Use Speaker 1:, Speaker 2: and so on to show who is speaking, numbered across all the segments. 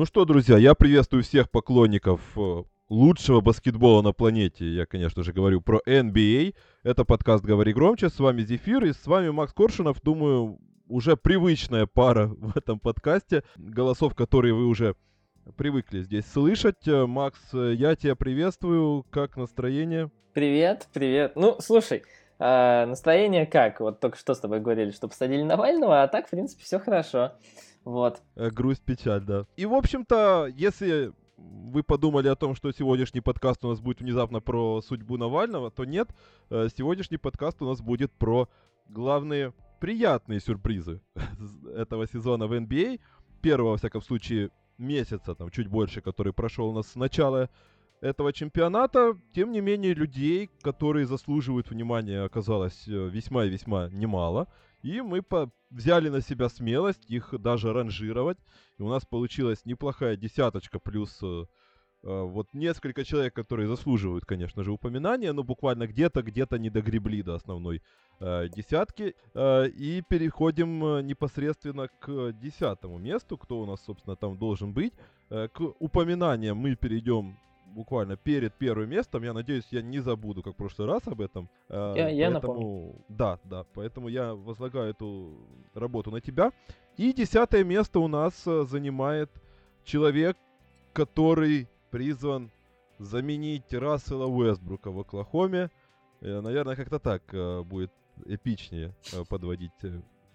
Speaker 1: Ну что, друзья, я приветствую всех поклонников э, лучшего баскетбола на планете. Я, конечно же, говорю про NBA. Это подкаст «Говори громче». С вами Зефир и с вами Макс Коршунов. Думаю, уже привычная пара в этом подкасте. Голосов, которые вы уже привыкли здесь слышать. Э, Макс, э, я тебя приветствую. Как настроение?
Speaker 2: Привет, привет. Ну, слушай, э, настроение как? Вот только что с тобой говорили, что посадили Навального, а так, в принципе, все хорошо. Вот.
Speaker 1: Э, грусть, печаль, да. И, в общем-то, если вы подумали о том, что сегодняшний подкаст у нас будет внезапно про судьбу Навального, то нет. Э, сегодняшний подкаст у нас будет про главные приятные сюрпризы этого сезона в NBA. А. Первого, во всяком случае, месяца, там, чуть больше, который прошел у нас с начала этого чемпионата. Тем не менее, людей, которые заслуживают внимания, оказалось э, весьма и весьма немало. И мы по взяли на себя смелость их даже ранжировать. И у нас получилась неплохая десяточка плюс э, э, вот несколько человек, которые заслуживают, конечно же, упоминания, но буквально где-то, где-то не догребли до основной э, десятки. Э, и переходим э, непосредственно к десятому месту, кто у нас, собственно, там должен быть. Э, к упоминаниям мы перейдем буквально перед первым местом. Я надеюсь, я не забуду, как в прошлый раз об этом.
Speaker 2: А, я, я
Speaker 1: поэтому,
Speaker 2: напомню.
Speaker 1: Да, да. Поэтому я возлагаю эту работу на тебя. И десятое место у нас э, занимает человек, который призван заменить Рассела Уэстбрука в Оклахоме. Э, наверное, как-то так э, будет эпичнее подводить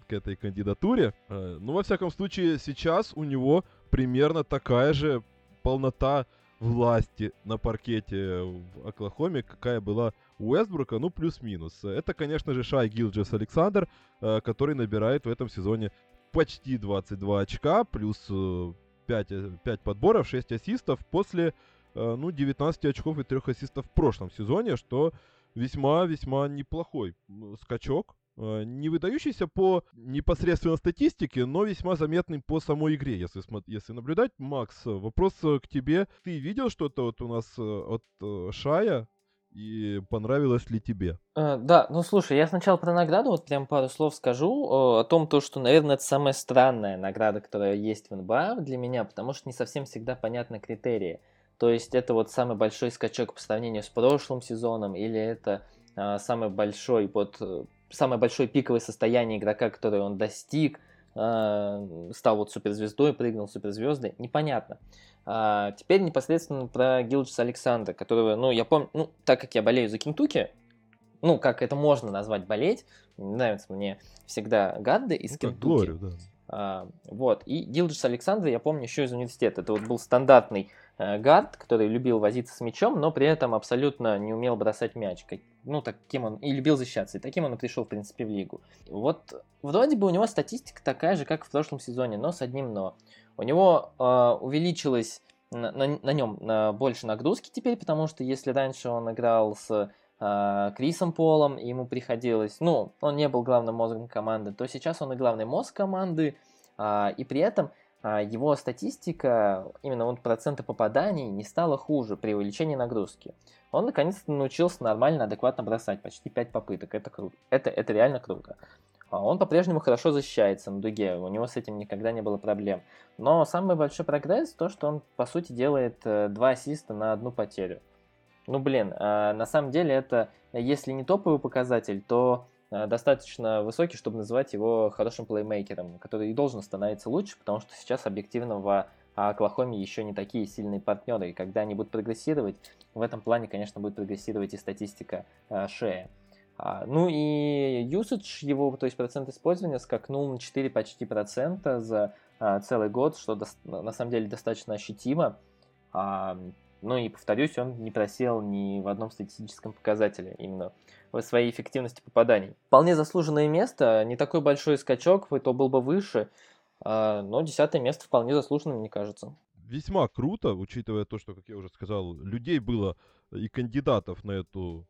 Speaker 1: к этой кандидатуре. Ну, во всяком случае, сейчас у него примерно такая же полнота власти на паркете в Оклахоме, какая была у Уэстбрука, ну, плюс-минус. Это, конечно же, Шай Гилджес Александр, э, который набирает в этом сезоне почти 22 очка, плюс 5, э, 5 подборов, 6 ассистов после, э, ну, 19 очков и 3 ассистов в прошлом сезоне, что весьма-весьма неплохой скачок Э, не выдающийся по непосредственно статистике, но весьма заметный по самой игре, если, если наблюдать. Макс, вопрос э, к тебе. Ты видел что-то вот у нас э, от Шая? И понравилось ли тебе?
Speaker 2: Uh, да, ну слушай, я сначала про награду вот прям пару слов скажу о том, то, что, наверное, это самая странная награда, которая есть в НБА для меня, потому что не совсем всегда понятны критерии. То есть это вот самый большой скачок по сравнению с прошлым сезоном, или это самый большой вот самое большое пиковое состояние игрока, которое он достиг, а, стал вот суперзвездой, прыгнул суперзвезды, непонятно. А, теперь непосредственно про Гилджиса Александра, которого, ну, я помню, ну, так как я болею за Кентуки, ну, как это можно назвать болеть, нравится мне всегда Гадды из ну, Кентуки. Глорию, да. А, вот, и Гилджис Александр, я помню еще из университета, это вот был стандартный э, гард, который любил возиться с мячом, но при этом абсолютно не умел бросать мяч ну, таким он, и любил защищаться, и таким он и пришел, в принципе, в лигу. Вот, вроде бы у него статистика такая же, как в прошлом сезоне, но с одним но. У него э, увеличилось на, на, на нем на, больше нагрузки теперь, потому что если раньше он играл с э, Крисом Полом, и ему приходилось, ну, он не был главным мозгом команды, то сейчас он и главный мозг команды, э, и при этом его статистика, именно вот проценты попаданий, не стала хуже при увеличении нагрузки. Он наконец-то научился нормально, адекватно бросать, почти 5 попыток, это круто, это, это реально круто. А он по-прежнему хорошо защищается на дуге, у него с этим никогда не было проблем. Но самый большой прогресс то, что он, по сути, делает 2 э, ассиста на одну потерю. Ну, блин, а, на самом деле это, если не топовый показатель, то достаточно высокий, чтобы называть его хорошим плеймейкером, который и должен становиться лучше, потому что сейчас объективно в Оклахоме еще не такие сильные партнеры, и когда они будут прогрессировать, в этом плане, конечно, будет прогрессировать и статистика э, Шея. А, ну и usage его, то есть процент использования скакнул на 4 почти процента за а, целый год, что на самом деле достаточно ощутимо. А, ну и повторюсь, он не просел ни в одном статистическом показателе именно в своей эффективности попаданий. Вполне заслуженное место, не такой большой скачок, то был бы выше, а, но десятое место вполне заслуженно, мне кажется.
Speaker 1: Весьма круто, учитывая то, что, как я уже сказал, людей было и кандидатов на эту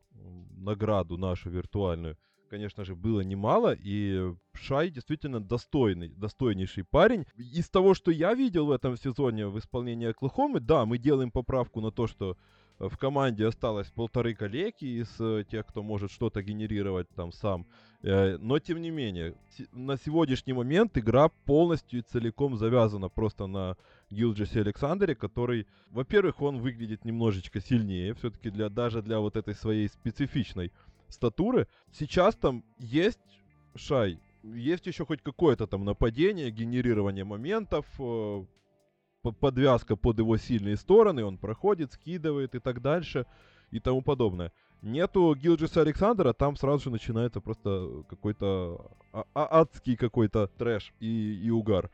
Speaker 1: награду нашу виртуальную конечно же, было немало, и Шай действительно достойный, достойнейший парень. Из того, что я видел в этом сезоне в исполнении Оклахомы, да, мы делаем поправку на то, что в команде осталось полторы коллеги из э, тех, кто может что-то генерировать там сам. Э, но тем не менее, на сегодняшний момент игра полностью и целиком завязана просто на Гилджесе Александре, который, во-первых, он выглядит немножечко сильнее, все-таки для, даже для вот этой своей специфичной статуры. Сейчас там есть Шай, есть еще хоть какое-то там нападение, генерирование моментов, э, подвязка под его сильные стороны, он проходит, скидывает и так дальше и тому подобное. Нету Гилджиса Александра, там сразу же начинается просто какой-то а- а- адский какой-то трэш и, и угар.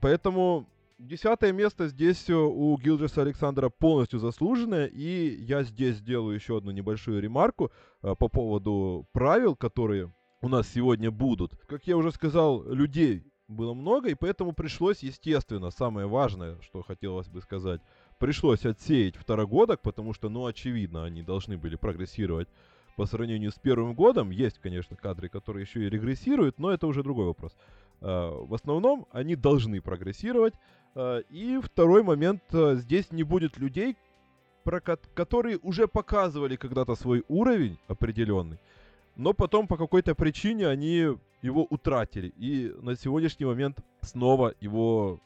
Speaker 1: Поэтому десятое место здесь у Гилджиса Александра полностью заслуженное, и я здесь сделаю еще одну небольшую ремарку а, по поводу правил, которые у нас сегодня будут. Как я уже сказал, людей было много, и поэтому пришлось, естественно, самое важное, что хотелось бы сказать, пришлось отсеять второгодок, потому что, ну, очевидно, они должны были прогрессировать по сравнению с первым годом. Есть, конечно, кадры, которые еще и регрессируют, но это уже другой вопрос. А, в основном они должны прогрессировать. А, и второй момент, а, здесь не будет людей, про которые уже показывали когда-то свой уровень определенный, но потом по какой-то причине они его утратили. И на сегодняшний момент снова его,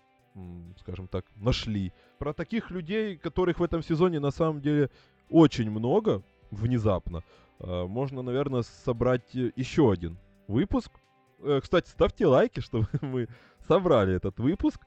Speaker 1: скажем так, нашли. Про таких людей, которых в этом сезоне на самом деле очень много, внезапно, а, можно, наверное, собрать э, еще один выпуск. Э, кстати, ставьте лайки, чтобы мы собрали этот выпуск.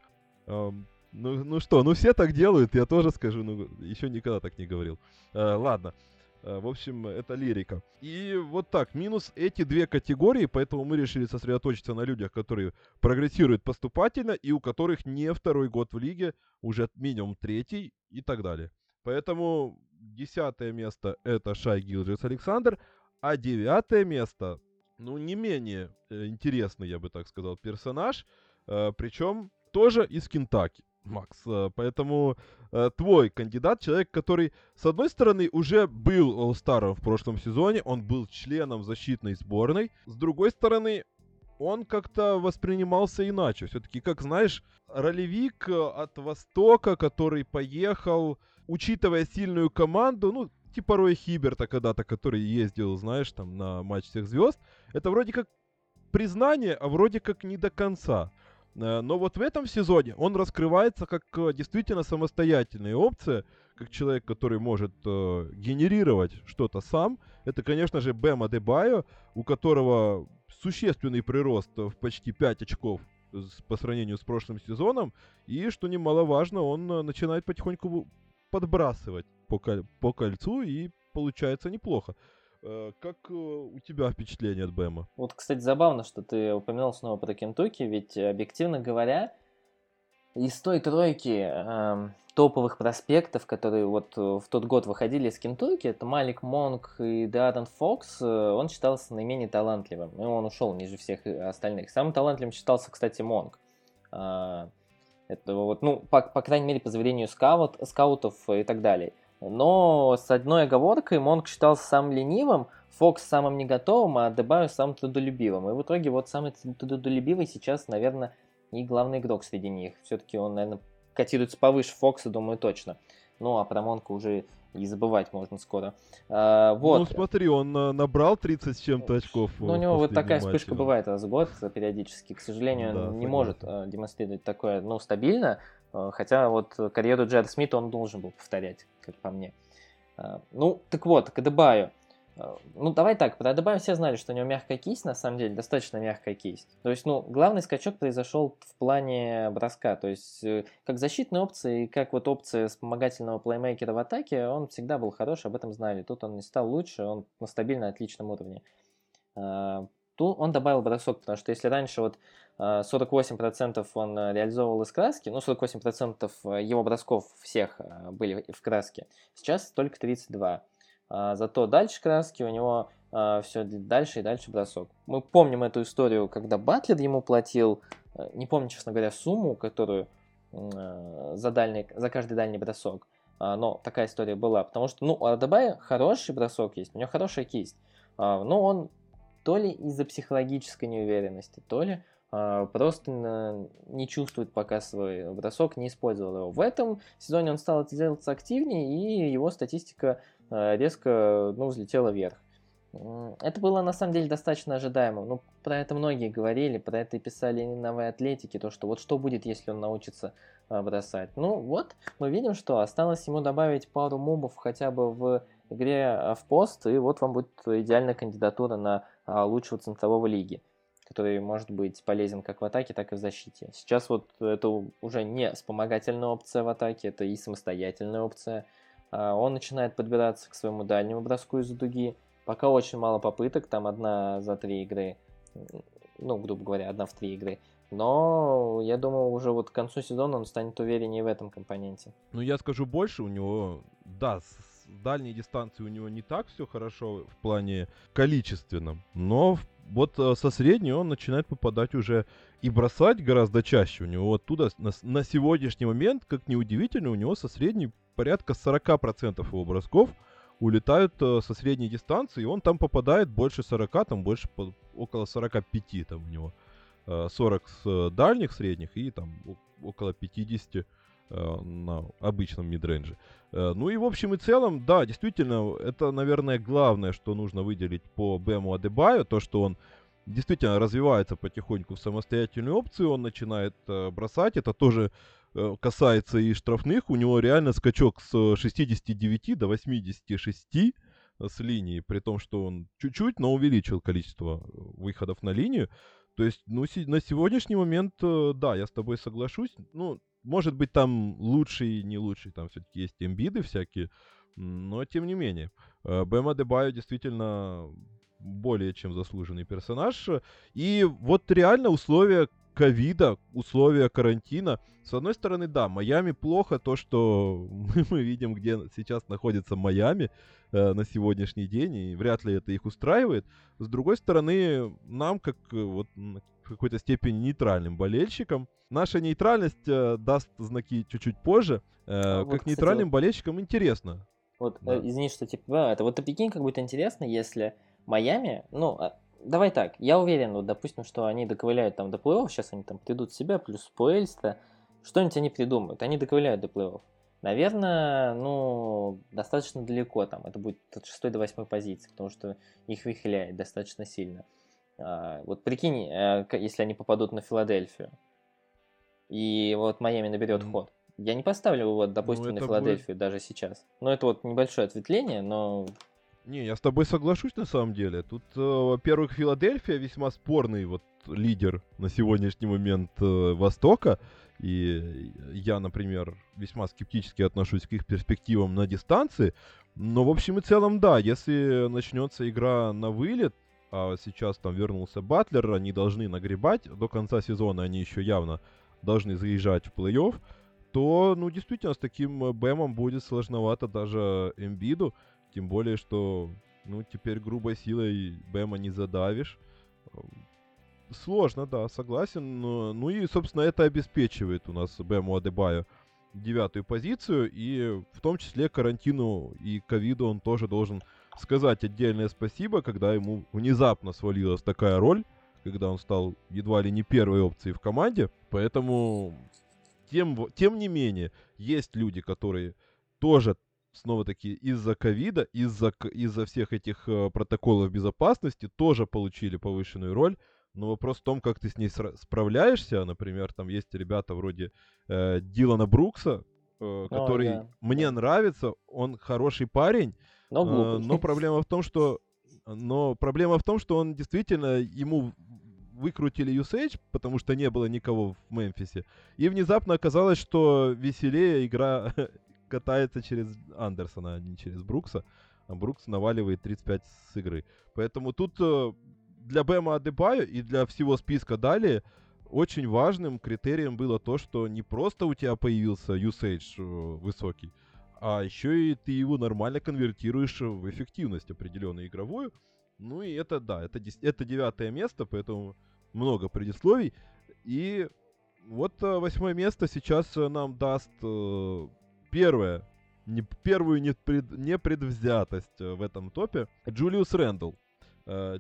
Speaker 1: Ну, ну что, ну все так делают, я тоже скажу, ну еще никогда так не говорил. Ладно, Э, в общем, это лирика. И вот так, минус эти две категории, поэтому мы решили сосредоточиться на людях, которые прогрессируют поступательно и у которых не второй год в лиге, уже минимум третий и так далее. Поэтому десятое место это Шай Гилджис Александр, а девятое место, ну, не менее э, интересный, я бы так сказал, персонаж, э, причем тоже из Кентаки. Макс. Э, поэтому э, твой кандидат, человек, который, с одной стороны, уже был All-Старом в прошлом сезоне, он был членом защитной сборной, с другой стороны, он как-то воспринимался иначе. Все-таки, как знаешь, ролевик э, от Востока, который поехал, учитывая сильную команду, ну, типа Рой Хиберта когда-то, который ездил, знаешь, там на матч всех звезд, это вроде как признание, а вроде как не до конца. Э, но вот в этом сезоне он раскрывается как э, действительно самостоятельная опция, как человек, который может э, генерировать что-то сам. Это, конечно же, Бэм Адебайо, у которого существенный прирост в почти 5 очков по сравнению с прошлым сезоном. И, что немаловажно, он начинает потихоньку подбрасывать по, по кольцу, и получается неплохо. Э, как э, у тебя впечатление от Бэма?
Speaker 2: Вот, кстати, забавно, что ты упомянул снова про Кентуки, ведь, объективно говоря, из той тройки э, топовых проспектов, которые вот э, в тот год выходили из Кентуки, это Малик Монк и Деатон Фокс, он считался наименее талантливым, и он ушел ниже всех остальных. Самым талантливым считался, кстати, Монк. Э, это вот, ну, по, по крайней мере, по заверению скаут, скаутов и так далее. Но с одной оговоркой Монк считался самым ленивым, Фокс самым не готовым, а Дебайо самым трудолюбивым. И в итоге вот самый трудолюбивый сейчас, наверное, и главный игрок среди них. Все-таки он, наверное, котируется повыше Фокса, думаю, точно. Ну, а про Монка уже и забывать можно скоро. А, вот. Ну,
Speaker 1: смотри, он набрал 30 с чем-то очков.
Speaker 2: Ну, у него вот такая вспышка бывает раз в год периодически. К сожалению, да, не согласен. может э, демонстрировать такое, ну, стабильно. Э, хотя вот карьеру Джеда Смита он должен был повторять, как по мне. Э, ну, так вот, к Адебаю. Э, ну, давай так, про Адебаю все знали, что у него мягкая кисть, на самом деле, достаточно мягкая кисть. То есть, ну, главный скачок произошел в плане броска. То есть, как защитная опция и как вот опция вспомогательного плеймейкера в атаке, он всегда был хорош, об этом знали. Тут он не стал лучше, он на стабильно отличном уровне. Тут он добавил бросок, потому что если раньше вот 48% он э, реализовывал из краски, ну 48% э, его бросков всех э, были в краске, сейчас только 32. А, зато дальше краски у него все дальше и дальше бросок. Мы помним эту историю, когда Батлер ему платил, не помню, честно говоря, сумму, которую за, дальний, за каждый дальний бросок, но такая история была, потому что, ну, у Адабая хороший бросок есть, у него хорошая кисть, но он то ли из-за психологической неуверенности, то ли просто не чувствует пока свой бросок, не использовал его. В этом сезоне он стал делаться активнее, и его статистика а, резко ну, взлетела вверх. Это было на самом деле достаточно ожидаемо. Ну, про это многие говорили, про это и писали новые атлетики, то что вот что будет, если он научится а, бросать. Ну вот, мы видим, что осталось ему добавить пару мобов хотя бы в игре в пост, и вот вам будет идеальная кандидатура на лучшего центрового лиги который может быть полезен как в атаке, так и в защите. Сейчас вот это уже не вспомогательная опция в атаке, это и самостоятельная опция. А, он начинает подбираться к своему дальнему броску из-за дуги. Пока очень мало попыток, там одна за три игры, ну, грубо говоря, одна в три игры. Но я думаю, уже вот к концу сезона он станет увереннее в этом компоненте.
Speaker 1: Ну, я скажу больше, у него, да, с дальней дистанции у него не так все хорошо в плане количественном, но в вот э, со средней он начинает попадать уже и бросать гораздо чаще. У него оттуда на, на сегодняшний момент, как ни удивительно, у него со средней порядка 40% его бросков улетают э, со средней дистанции, и он там попадает больше 40, там больше около 45 там у него. Э, 40 с э, дальних средних и там около 50 Э, на обычном мидренже. Э, ну и в общем и целом, да, действительно, это, наверное, главное, что нужно выделить по Бэму Адебаю, то, что он действительно развивается потихоньку в самостоятельную опцию, он начинает э, бросать, это тоже касается и штрафных, у него реально скачок с 69 до 86 с линии, при том, что он чуть-чуть, но увеличил количество выходов на линию. То есть, ну, на сегодняшний момент, да, я с тобой соглашусь. Ну, может быть, там лучший не лучший, там все-таки есть эмбиды всякие, но тем не менее. Э, Бэма Дебайо действительно более чем заслуженный персонаж. И вот реально условия ковида, условия карантина. С одной стороны, да, Майами плохо, то, что мы, мы видим, где сейчас находится Майами э, на сегодняшний день, и вряд ли это их устраивает. С другой стороны, нам, как э, вот какой-то степени нейтральным болельщикам, наша нейтральность э, даст знаки чуть-чуть позже. Э, а, как вот, нейтральным кстати, болельщикам интересно.
Speaker 2: Вот, да. э, извини, что типа, это вот ты прикинь, как будет интересно, если Майами, ну, а, давай так, я уверен, вот, допустим, что они доковыляют там до плей-офф, сейчас они там придут себя, плюс Пуэльста, что-нибудь они придумают, они доковыляют до плей-офф. Наверное, ну, достаточно далеко там, это будет от 6 до 8 позиции, потому что их выхиляет достаточно сильно. А, вот прикинь, э, если они попадут на Филадельфию, и вот Майами наберет mm. ход. Я не поставлю его, допустим, ну, на Филадельфию будет... даже сейчас. Ну, это вот небольшое ответвление, но...
Speaker 1: Не, я с тобой соглашусь на самом деле. Тут, э, во-первых, Филадельфия весьма спорный вот лидер на сегодняшний момент э, Востока. И я, например, весьма скептически отношусь к их перспективам на дистанции. Но в общем и целом, да, если начнется игра на вылет, а сейчас там вернулся Батлер, они должны нагребать. До конца сезона они еще явно должны заезжать в плей-офф, то, ну, действительно, с таким э, Бэмом будет сложновато даже Эмбиду. Тем более, что, ну, теперь грубой силой Бэма не задавишь. Сложно, да, согласен. Ну и, собственно, это обеспечивает у нас Бэму Адебаю девятую позицию. И в том числе карантину и ковиду он тоже должен сказать отдельное спасибо, когда ему внезапно свалилась такая роль когда он стал едва ли не первой опцией в команде. Поэтому, тем, тем не менее, есть люди, которые тоже снова-таки из-за ковида, из-за из всех этих э, протоколов безопасности тоже получили повышенную роль. Но вопрос в том, как ты с ней справляешься. Например, там есть ребята вроде э, Дилана Брукса, э, который О, да. мне нравится, он хороший парень. Но, э, но проблема в том, что но проблема в том, что он действительно ему выкрутили Usage, потому что не было никого в Мемфисе. И внезапно оказалось, что веселее игра катается через Андерсона, а не через Брукса. А Брукс наваливает 35 с игры. Поэтому тут э, для Бэма Адебаю и для всего списка далее очень важным критерием было то, что не просто у тебя появился usage э, высокий, а еще и ты его нормально конвертируешь в эффективность определенную игровую. Ну и это, да, это, это девятое место, поэтому много предисловий. И вот э, восьмое место сейчас э, нам даст э, первое, не, первую непред, непредвзятость в этом топе. Джулиус Рэндалл.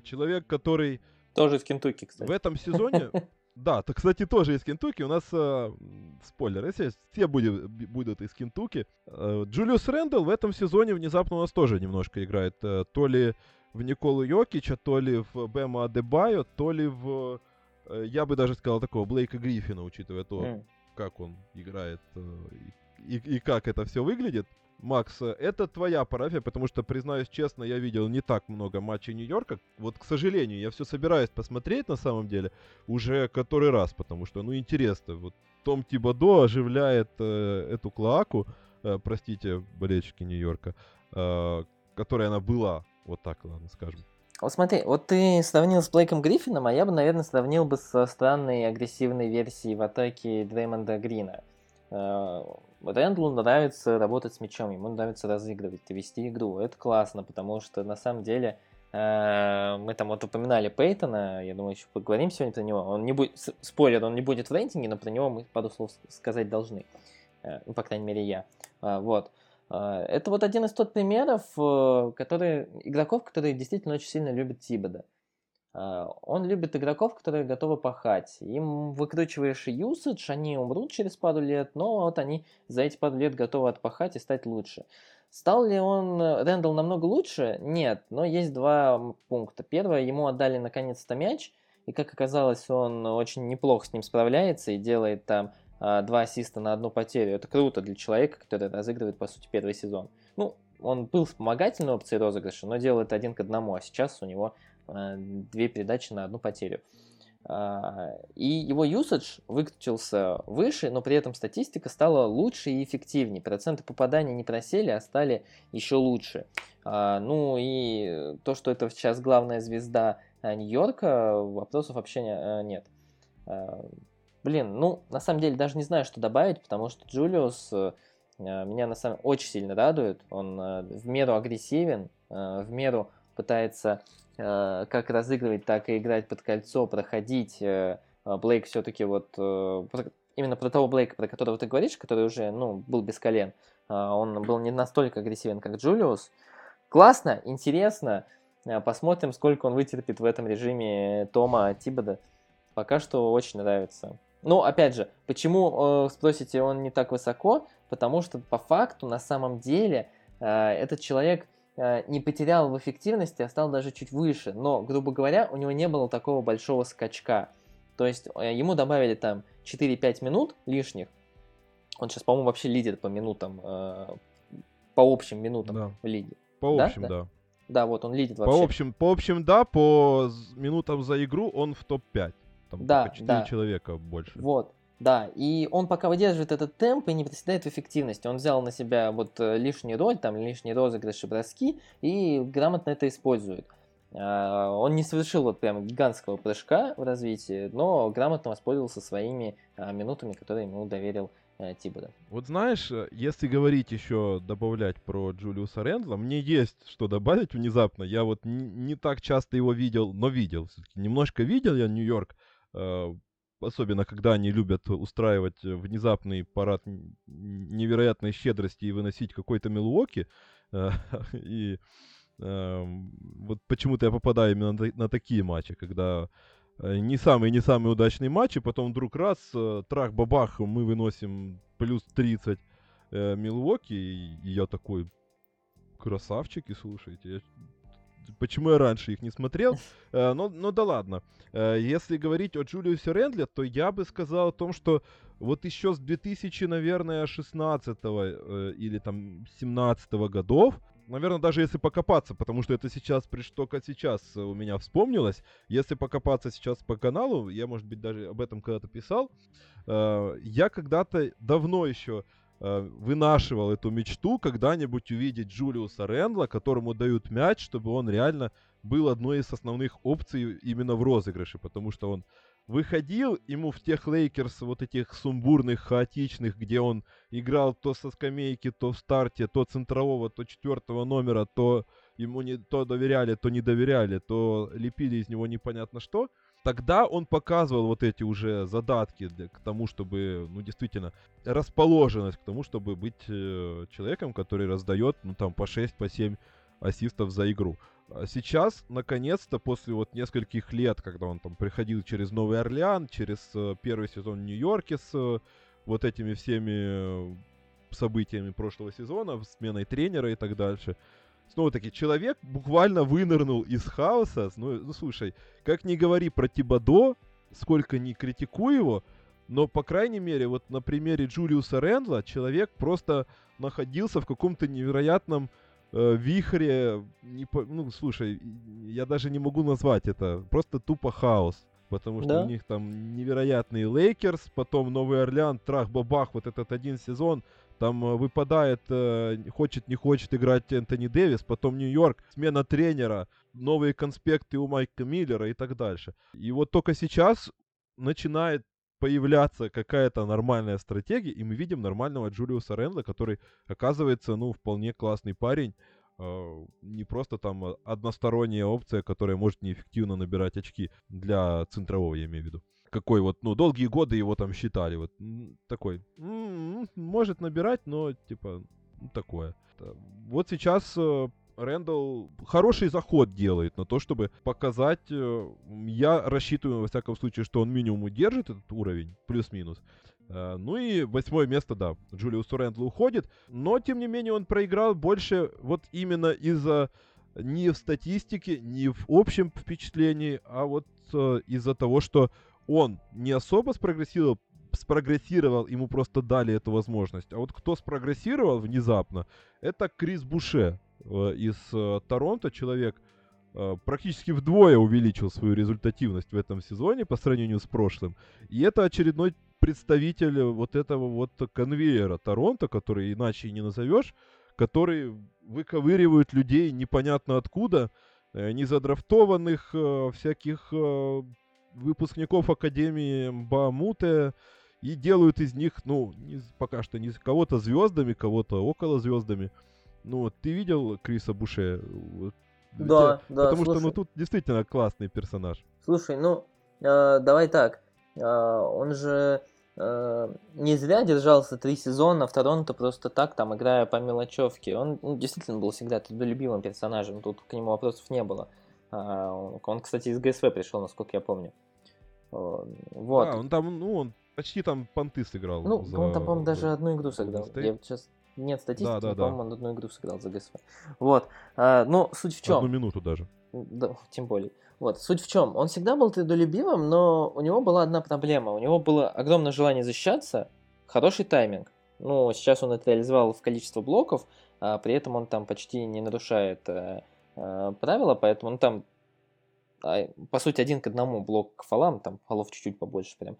Speaker 1: Человек, который...
Speaker 2: Тоже из Кентукки, кстати.
Speaker 1: В этом сезоне... Да, то, кстати, тоже из Кентукки. У нас э, спойлер, если все будет, будут из Кентукки. Э, Джулиус Рэндалл в этом сезоне внезапно у нас тоже немножко играет. Э, то ли в Николу Йокича, то ли в Бема Адебайо, то ли в, э, я бы даже сказал, такого Блейка Гриффина, учитывая то, mm. как он играет э, и, и как это все выглядит. Макс, это твоя парафия, потому что, признаюсь честно, я видел не так много матчей Нью-Йорка. Вот, к сожалению, я все собираюсь посмотреть на самом деле уже который раз, потому что, ну, интересно. Вот Том Тибадо оживляет э, эту клоаку, э, простите, болельщики Нью-Йорка, э, которая она была, вот так, ладно, скажем.
Speaker 2: Вот смотри, вот ты сравнил с Блейком Гриффином, а я бы, наверное, сравнил бы со странной агрессивной версией в атаке Дреймонда Грина. Э, Рэндлу нравится работать с мячом, ему нравится разыгрывать вести игру. Это классно, потому что на самом деле э, мы там вот упоминали Пейтона, я думаю, еще поговорим сегодня про него. Он не будет, спойлер, он не будет в рейтинге, но про него мы пару слов сказать должны. Э, ну, по крайней мере, я. Вот. Это вот один из тот примеров, которые, игроков, которые действительно очень сильно любят Тибода. А, он любит игроков, которые готовы пахать. Им выкручиваешь юсадж, они умрут через пару лет, но вот они за эти пару лет готовы отпахать и стать лучше. Стал ли он, э, Рэндалл, намного лучше? Нет, но есть два пункта. Первое, ему отдали наконец-то мяч, и как оказалось, он очень неплохо с ним справляется и делает там а, два ассиста на одну потерю. Это круто для человека, который разыгрывает, по сути, первый сезон. Ну, он был вспомогательной опцией розыгрыша, но делает один к одному, а сейчас у него Э, две передачи на одну потерю. А, и его usage выкрутился выше, но при этом статистика стала лучше и эффективнее. Проценты попаданий не просели, а стали еще лучше. А, ну и то, что это сейчас главная звезда э, Нью-Йорка, вопросов вообще э, нет. А, блин, ну, на самом деле даже не знаю, что добавить, потому что Джулиус меня на самом очень сильно радует. Он в меру агрессивен, в меру пытается Э, как разыгрывать, так и играть под кольцо, проходить. Э, э, Блейк все-таки вот именно про того Блейка, про которого ты говоришь, который уже, ну, был без колен, он был не настолько агрессивен, как Джулиус. Классно, интересно. Посмотрим, сколько он вытерпит в этом режиме Тома Тибода. Пока что очень нравится. Ну, опять же, почему, спросите, он не так высоко? Потому что по факту, на самом деле, этот человек Э, не потерял в эффективности, а стал даже чуть выше. Но, грубо говоря, у него не было такого большого скачка. То есть э, ему добавили там 4-5 минут лишних. Он сейчас, по-моему, вообще лидер по минутам, э, по общим минутам да. в лиге.
Speaker 1: По да? общим, да.
Speaker 2: да. Да, вот он лидит вообще.
Speaker 1: По общим, по общим, да, по минутам за игру он в топ-5. Там
Speaker 2: да,
Speaker 1: 4
Speaker 2: да.
Speaker 1: человека больше.
Speaker 2: Вот. Да, и он пока выдерживает этот темп и не проседает в эффективности. Он взял на себя вот э, лишнюю роль, там лишние розыгрыши, броски и грамотно это использует. А, он не совершил вот прям гигантского прыжка в развитии, но грамотно воспользовался своими а, минутами, которые ему доверил э, Тибода.
Speaker 1: Вот знаешь, э, если говорить еще, добавлять про Джулиуса Рендла, мне есть что добавить внезапно. Я вот не, не так часто его видел, но видел. Немножко видел я Нью-Йорк особенно когда они любят устраивать э, внезапный парад невероятной щедрости и выносить какой-то Милуоки. Э, и эм, вот почему-то я попадаю именно на, такие матчи, когда э, не самый не самый удачный матч, и потом вдруг раз, трах-бабах, мы выносим плюс 30 э, Милуоки, и я такой, красавчики, слушайте, я почему я раньше их не смотрел. Э, но, но да ладно. Э, если говорить о Джулиусе Рендле, то я бы сказал о том, что вот еще с 2000, наверное, 16 э, или там 17 годов, наверное, даже если покопаться, потому что это сейчас, только сейчас у меня вспомнилось, если покопаться сейчас по каналу, я, может быть, даже об этом когда-то писал, я когда-то давно еще вынашивал эту мечту когда-нибудь увидеть Джулиуса Рэндла, которому дают мяч, чтобы он реально был одной из основных опций именно в розыгрыше, потому что он выходил, ему в тех Лейкерс вот этих сумбурных, хаотичных, где он играл то со скамейки, то в старте, то центрового, то четвертого номера, то ему не то доверяли, то не доверяли, то лепили из него непонятно что – Тогда он показывал вот эти уже задатки для, к тому, чтобы, ну, действительно, расположенность к тому, чтобы быть э, человеком, который раздает, ну, там, по 6, по 7 ассистов за игру. А сейчас, наконец-то, после вот нескольких лет, когда он там приходил через Новый Орлеан, через э, первый сезон в Нью-Йорке с э, вот этими всеми событиями прошлого сезона, сменой тренера и так дальше, снова-таки, человек буквально вынырнул из хаоса. Ну, ну, слушай, как не говори про Тибадо, сколько не критикуй его, но, по крайней мере, вот на примере Джулиуса Рэндла человек просто находился в каком-то невероятном э, вихре. Не по... Ну, слушай, я даже не могу назвать это. Просто тупо хаос. Потому что да? у них там невероятный Лейкерс, потом Новый Орлеан, трах-бабах, вот этот один сезон – там э, выпадает, э, хочет, не хочет играть Энтони Дэвис, потом Нью-Йорк, смена тренера, новые конспекты у Майка Миллера и так дальше. И вот только сейчас начинает появляться какая-то нормальная стратегия, и мы видим нормального Джулиуса Рендла, который оказывается, ну, вполне классный парень, э, не просто там односторонняя опция, которая может неэффективно набирать очки для центрового, я имею в виду какой вот, ну, долгие годы его там считали, вот такой, может набирать, но типа ну, такое. Вот сейчас э, Рэндалл хороший заход делает на то, чтобы показать. Э, я рассчитываю, во всяком случае, что он минимум удержит этот уровень, плюс-минус. Э, ну и восьмое место, да, Джулиус Рэндл уходит. Но, тем не менее, он проиграл больше вот именно из-за не в статистике, не в общем впечатлении, а вот из-за того, что он не особо спрогрессировал, спрогрессировал, ему просто дали эту возможность. А вот кто спрогрессировал внезапно, это Крис Буше э, из э, Торонто, человек э, практически вдвое увеличил свою результативность в этом сезоне по сравнению с прошлым. И это очередной представитель вот этого вот конвейера Торонто, который иначе и не назовешь, который выковыривают людей непонятно откуда, незадрафтованных, всяких выпускников Академии Баамуте и делают из них, ну, не, пока что не кого-то звездами, кого-то около звездами. Ну, ты видел Криса Буше?
Speaker 2: Да, Те, да.
Speaker 1: Потому слушай, что, ну, тут действительно классный персонаж.
Speaker 2: Слушай, ну, э, давай так. Э, он же э, не зря держался три сезона в Торонто просто так, там, играя по мелочевке. Он ну, действительно был всегда трудолюбивым персонажем, тут к нему вопросов не было. А, он, кстати, из ГСВ пришел, насколько я помню. Вот.
Speaker 1: Да, он там, ну, он почти там понты сыграл.
Speaker 2: Ну, за... он там, по-моему, даже одну игру сыграл. Я сейчас нет статистики, да, да, по-моему, да. он одну игру сыграл за ГСВ. Вот. А, ну, суть в чем?
Speaker 1: Одну минуту даже.
Speaker 2: Да, тем более. Вот, суть в чем? Он всегда был трудолюбивым, но у него была одна проблема. У него было огромное желание защищаться, хороший тайминг. Ну, сейчас он это реализовал в количество блоков, а при этом он там почти не нарушает э, э, правила, поэтому он там а, по сути, один к одному блок к фалам, там фалов чуть-чуть побольше прям.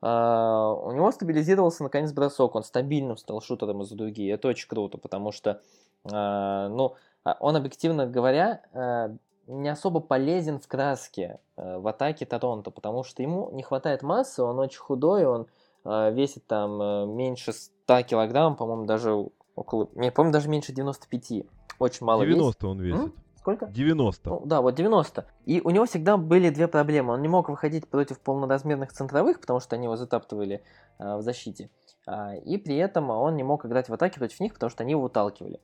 Speaker 2: А, у него стабилизировался наконец бросок, он стабильным стал шутером из-за дуги. Это очень круто, потому что, а, ну, а, он, объективно говоря, а, не особо полезен в краске в атаке Торонто, потому что ему не хватает массы, он очень худой, он весит там меньше 100 килограмм, по-моему, даже около, не, по-моему, даже меньше 95. Очень мало
Speaker 1: 90 весит. он весит. М?
Speaker 2: Сколько?
Speaker 1: 90.
Speaker 2: Ну, да, вот 90. И у него всегда были две проблемы. Он не мог выходить против полноразмерных центровых, потому что они его затаптывали э, в защите. А, и при этом он не мог играть в атаке против них, потому что они его выталкивали.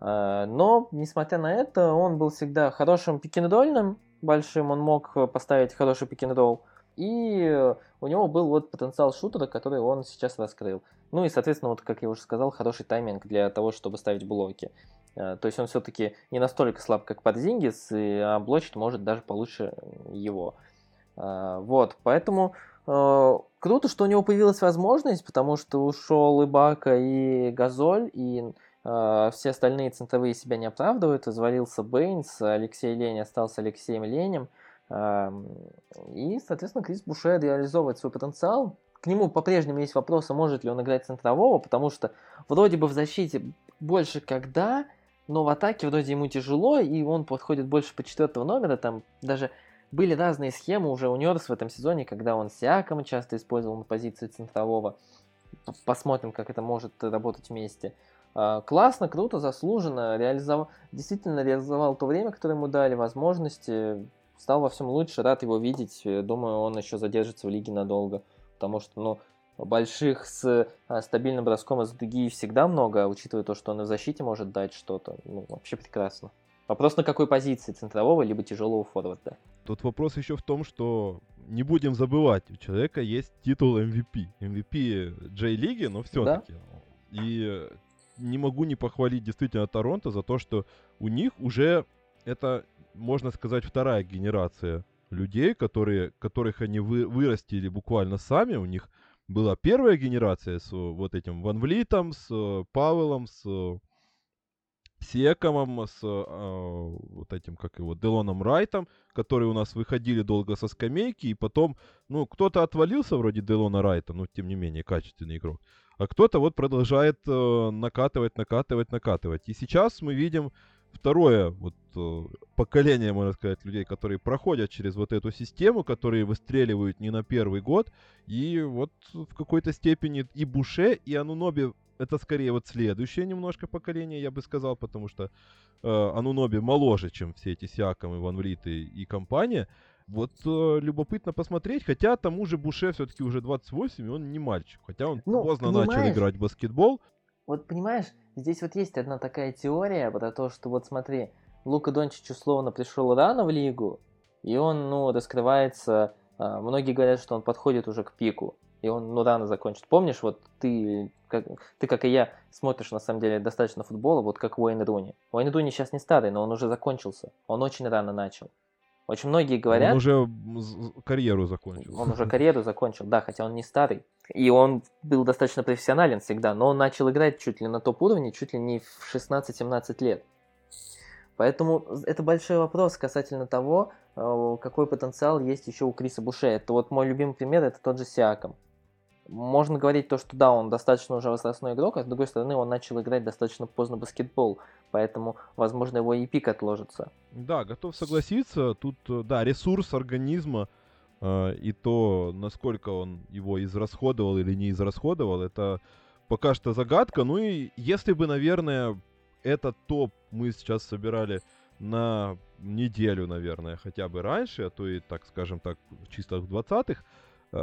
Speaker 2: А, но, несмотря на это, он был всегда хорошим пикиндольным, большим, он мог поставить хороший пикиндол. И у него был вот потенциал шутера, который он сейчас раскрыл. Ну и, соответственно, вот, как я уже сказал, хороший тайминг для того, чтобы ставить блоки. Э, то есть он все-таки не настолько слаб, как Подзингис, и облочит может даже получше его. Э, вот, поэтому э, круто, что у него появилась возможность, потому что ушел и Бака, и Газоль, и все остальные центровые себя не оправдывают. Развалился Бейнс, Алексей Лень остался Алексеем Ленем. И, соответственно, Крис Буше реализовывает свой потенциал. К нему по-прежнему есть вопросы, может ли он играть центрового, потому что вроде бы в защите больше когда, но в атаке вроде ему тяжело, и он подходит больше по четвертого номера, там даже были разные схемы уже у Нерс в этом сезоне, когда он Сиаком часто использовал на позиции центрового. Посмотрим, как это может работать вместе. А, классно, круто, заслуженно, реализовал, действительно реализовал то время, которое ему дали, возможности, стал во всем лучше, рад его видеть, думаю, он еще задержится в лиге надолго, потому что, ну, больших с а, стабильным броском из дуги всегда много, учитывая то, что он и в защите может дать что-то. Ну, вообще прекрасно. Вопрос на какой позиции, центрового либо тяжелого форварда?
Speaker 1: Тут вопрос еще в том, что не будем забывать, у человека есть титул MVP. MVP J-лиги, но все-таки. Да? И не могу не похвалить действительно Торонто за то, что у них уже это, можно сказать, вторая генерация людей, которые, которых они вы, вырастили буквально сами. У них была первая генерация с вот этим Ван Влитом, с Павелом, с Секомом, с э, вот этим, как его, Делоном Райтом, которые у нас выходили долго со скамейки, и потом, ну, кто-то отвалился вроде Делона Райта, но тем не менее качественный игрок, а кто-то вот продолжает э, накатывать, накатывать, накатывать. И сейчас мы видим второе вот э, поколение, можно сказать, людей, которые проходят через вот эту систему, которые выстреливают не на первый год, и вот в какой-то степени и Буше, и Ануноби это скорее вот следующее немножко поколение, я бы сказал, потому что э, Ануноби моложе, чем все эти Сиаком, Иван Влит и, и компания. Вот э, любопытно посмотреть, хотя тому же Буше все-таки уже 28, и он не мальчик, хотя он ну, поздно начал играть в баскетбол.
Speaker 2: Вот понимаешь, здесь вот есть одна такая теория про то, что вот смотри, Лука Дончич условно пришел рано в лигу, и он, ну, раскрывается, э, многие говорят, что он подходит уже к пику и он ну, рано закончит. Помнишь, вот ты как, ты, как и я, смотришь, на самом деле, достаточно футбола, вот как Уэйн Руни. Уэйн Руни сейчас не старый, но он уже закончился. Он очень рано начал. Очень многие говорят...
Speaker 1: Он уже карьеру закончил.
Speaker 2: Он уже карьеру закончил, да, хотя он не старый. И он был достаточно профессионален всегда, но он начал играть чуть ли на топ-уровне, чуть ли не в 16-17 лет. Поэтому это большой вопрос касательно того, э, какой потенциал есть еще у Криса Буше. Это вот мой любимый пример, это тот же Сиаком можно говорить то, что да, он достаточно уже возрастной игрок, а с другой стороны он начал играть достаточно поздно баскетбол, поэтому, возможно, его и пик отложится.
Speaker 1: Да, готов согласиться. Тут, э, да, ресурс организма э, и то, насколько он его израсходовал или не израсходовал, это пока что загадка. Ну и если бы, наверное, этот топ мы сейчас собирали на неделю, наверное, хотя бы раньше, а то и, так скажем так, чисто в 20-х, Э,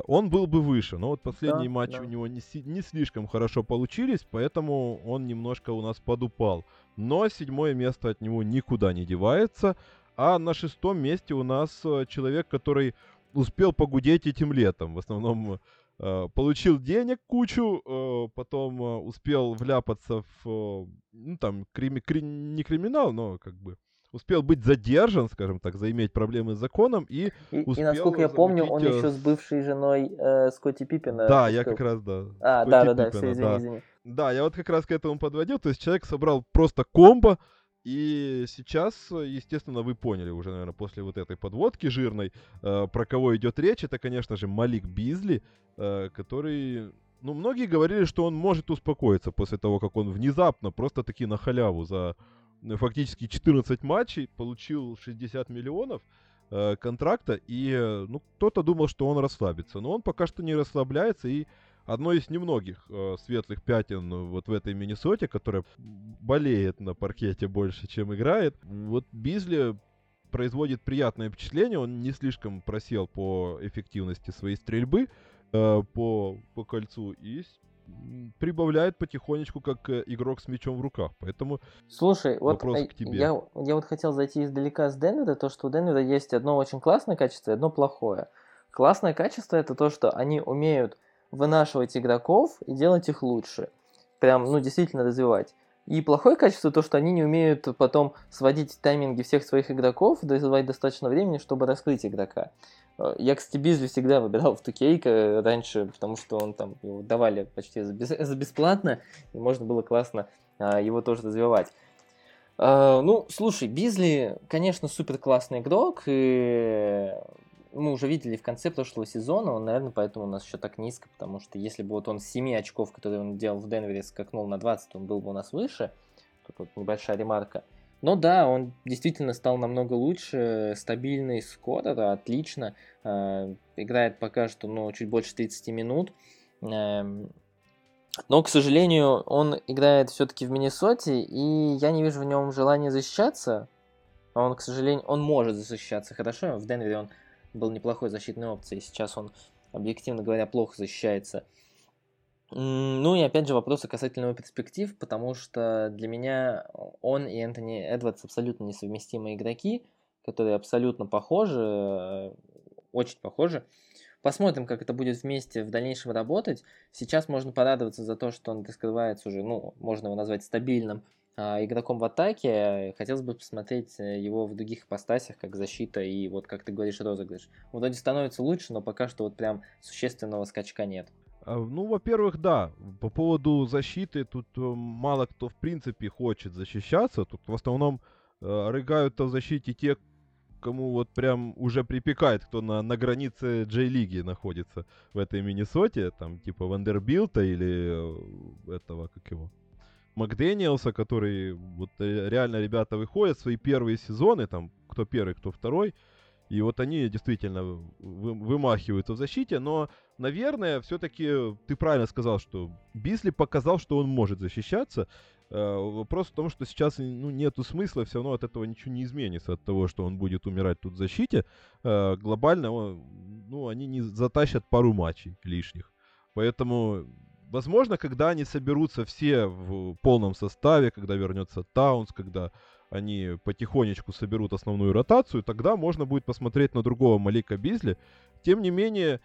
Speaker 1: он был бы выше. Но вот последние да, матчи да. у него не, не слишком хорошо получились, поэтому он немножко у нас подупал. Но седьмое место от него никуда не девается. А на шестом месте у нас э, человек, который успел погудеть этим летом. В основном э, получил денег кучу, э, потом э, успел вляпаться в, э, ну там, крими, кри, не криминал, но как бы успел быть задержан, скажем так, заиметь проблемы с законом и,
Speaker 2: и успел И насколько я помню, он еще с бывшей женой э, Скотти Пиппина.
Speaker 1: Да, успел. я как раз, да.
Speaker 2: А, да-да-да, все, извини,
Speaker 1: да.
Speaker 2: извини.
Speaker 1: Да, я вот как раз к этому подводил, то есть человек собрал просто комбо, и сейчас, естественно, вы поняли уже, наверное, после вот этой подводки жирной, э, про кого идет речь. Это, конечно же, Малик Бизли, э, который... Ну, многие говорили, что он может успокоиться после того, как он внезапно, просто таки на халяву за фактически 14 матчей, получил 60 миллионов э, контракта, и э, ну, кто-то думал, что он расслабится. Но он пока что не расслабляется, и одно из немногих э, светлых пятен вот в этой Миннесоте, которая болеет на паркете больше, чем играет. Вот Бизли производит приятное впечатление, он не слишком просел по эффективности своей стрельбы э, по, по кольцу, и прибавляет потихонечку как э, игрок с мячом в руках. Поэтому
Speaker 2: Слушай, вот э, к тебе. Я, я вот хотел зайти издалека с Денвера, то, что у Денвера есть одно очень классное качество и одно плохое. Классное качество это то, что они умеют вынашивать игроков и делать их лучше. Прям, ну, действительно развивать. И плохое качество то, что они не умеют потом сводить тайминги всех своих игроков, давать достаточно времени, чтобы раскрыть игрока. Э, я, кстати, Бизли всегда выбирал в Тукейка раньше, потому что он там его давали почти за, без, за бесплатно, и можно было классно а, его тоже развивать. А, ну, слушай, Бизли, конечно, супер классный игрок, и мы уже видели в конце прошлого сезона, он, наверное, поэтому у нас еще так низко, потому что если бы вот он с 7 очков, которые он делал в Денвере, скакнул на 20, он был бы у нас выше. Тут вот небольшая ремарка. Но да, он действительно стал намного лучше, стабильный скорер, отлично. Э, играет пока что ну, чуть больше 30 минут. Эм, но, к сожалению, он играет все-таки в Миннесоте, и я не вижу в нем желания защищаться. Он, к сожалению, он может защищаться хорошо. В Денвере он был неплохой защитной опцией. Сейчас он, объективно говоря, плохо защищается. Ну и опять же вопросы касательно его перспектив, потому что для меня он и Энтони Эдвардс абсолютно несовместимые игроки, которые абсолютно похожи, э, очень похожи. Посмотрим, как это будет вместе в дальнейшем работать. Сейчас можно порадоваться за то, что он раскрывается уже, ну, можно его назвать стабильным игроком в атаке. Хотелось бы посмотреть э, его в других ипостасях, как защита и вот, как ты говоришь, розыгрыш. Вроде становится лучше, но пока что вот прям существенного скачка нет.
Speaker 1: А, ну, во-первых, да, по поводу защиты тут э, мало кто в принципе хочет защищаться. Тут в основном э, рыгают в защите те, кому вот прям уже припекает, кто на, на границе Джей-лиги находится в этой Миннесоте, там типа Вандербилта или этого, как его, Макдэниелса, который вот э, реально ребята выходят свои первые сезоны, там кто первый, кто второй, и вот они действительно вы, вымахиваются в защите, но, наверное, все-таки ты правильно сказал, что Бисли показал, что он может защищаться, Э, вопрос в том, что сейчас ну, нету смысла, все равно от этого ничего не изменится, от того, что он будет умирать тут в защите. Э, глобально, ну, они не затащат пару матчей лишних. Поэтому, возможно, когда они соберутся все в полном составе, когда вернется Таунс, когда они потихонечку соберут основную ротацию, тогда можно будет посмотреть на другого Малика Бизли. Тем не менее,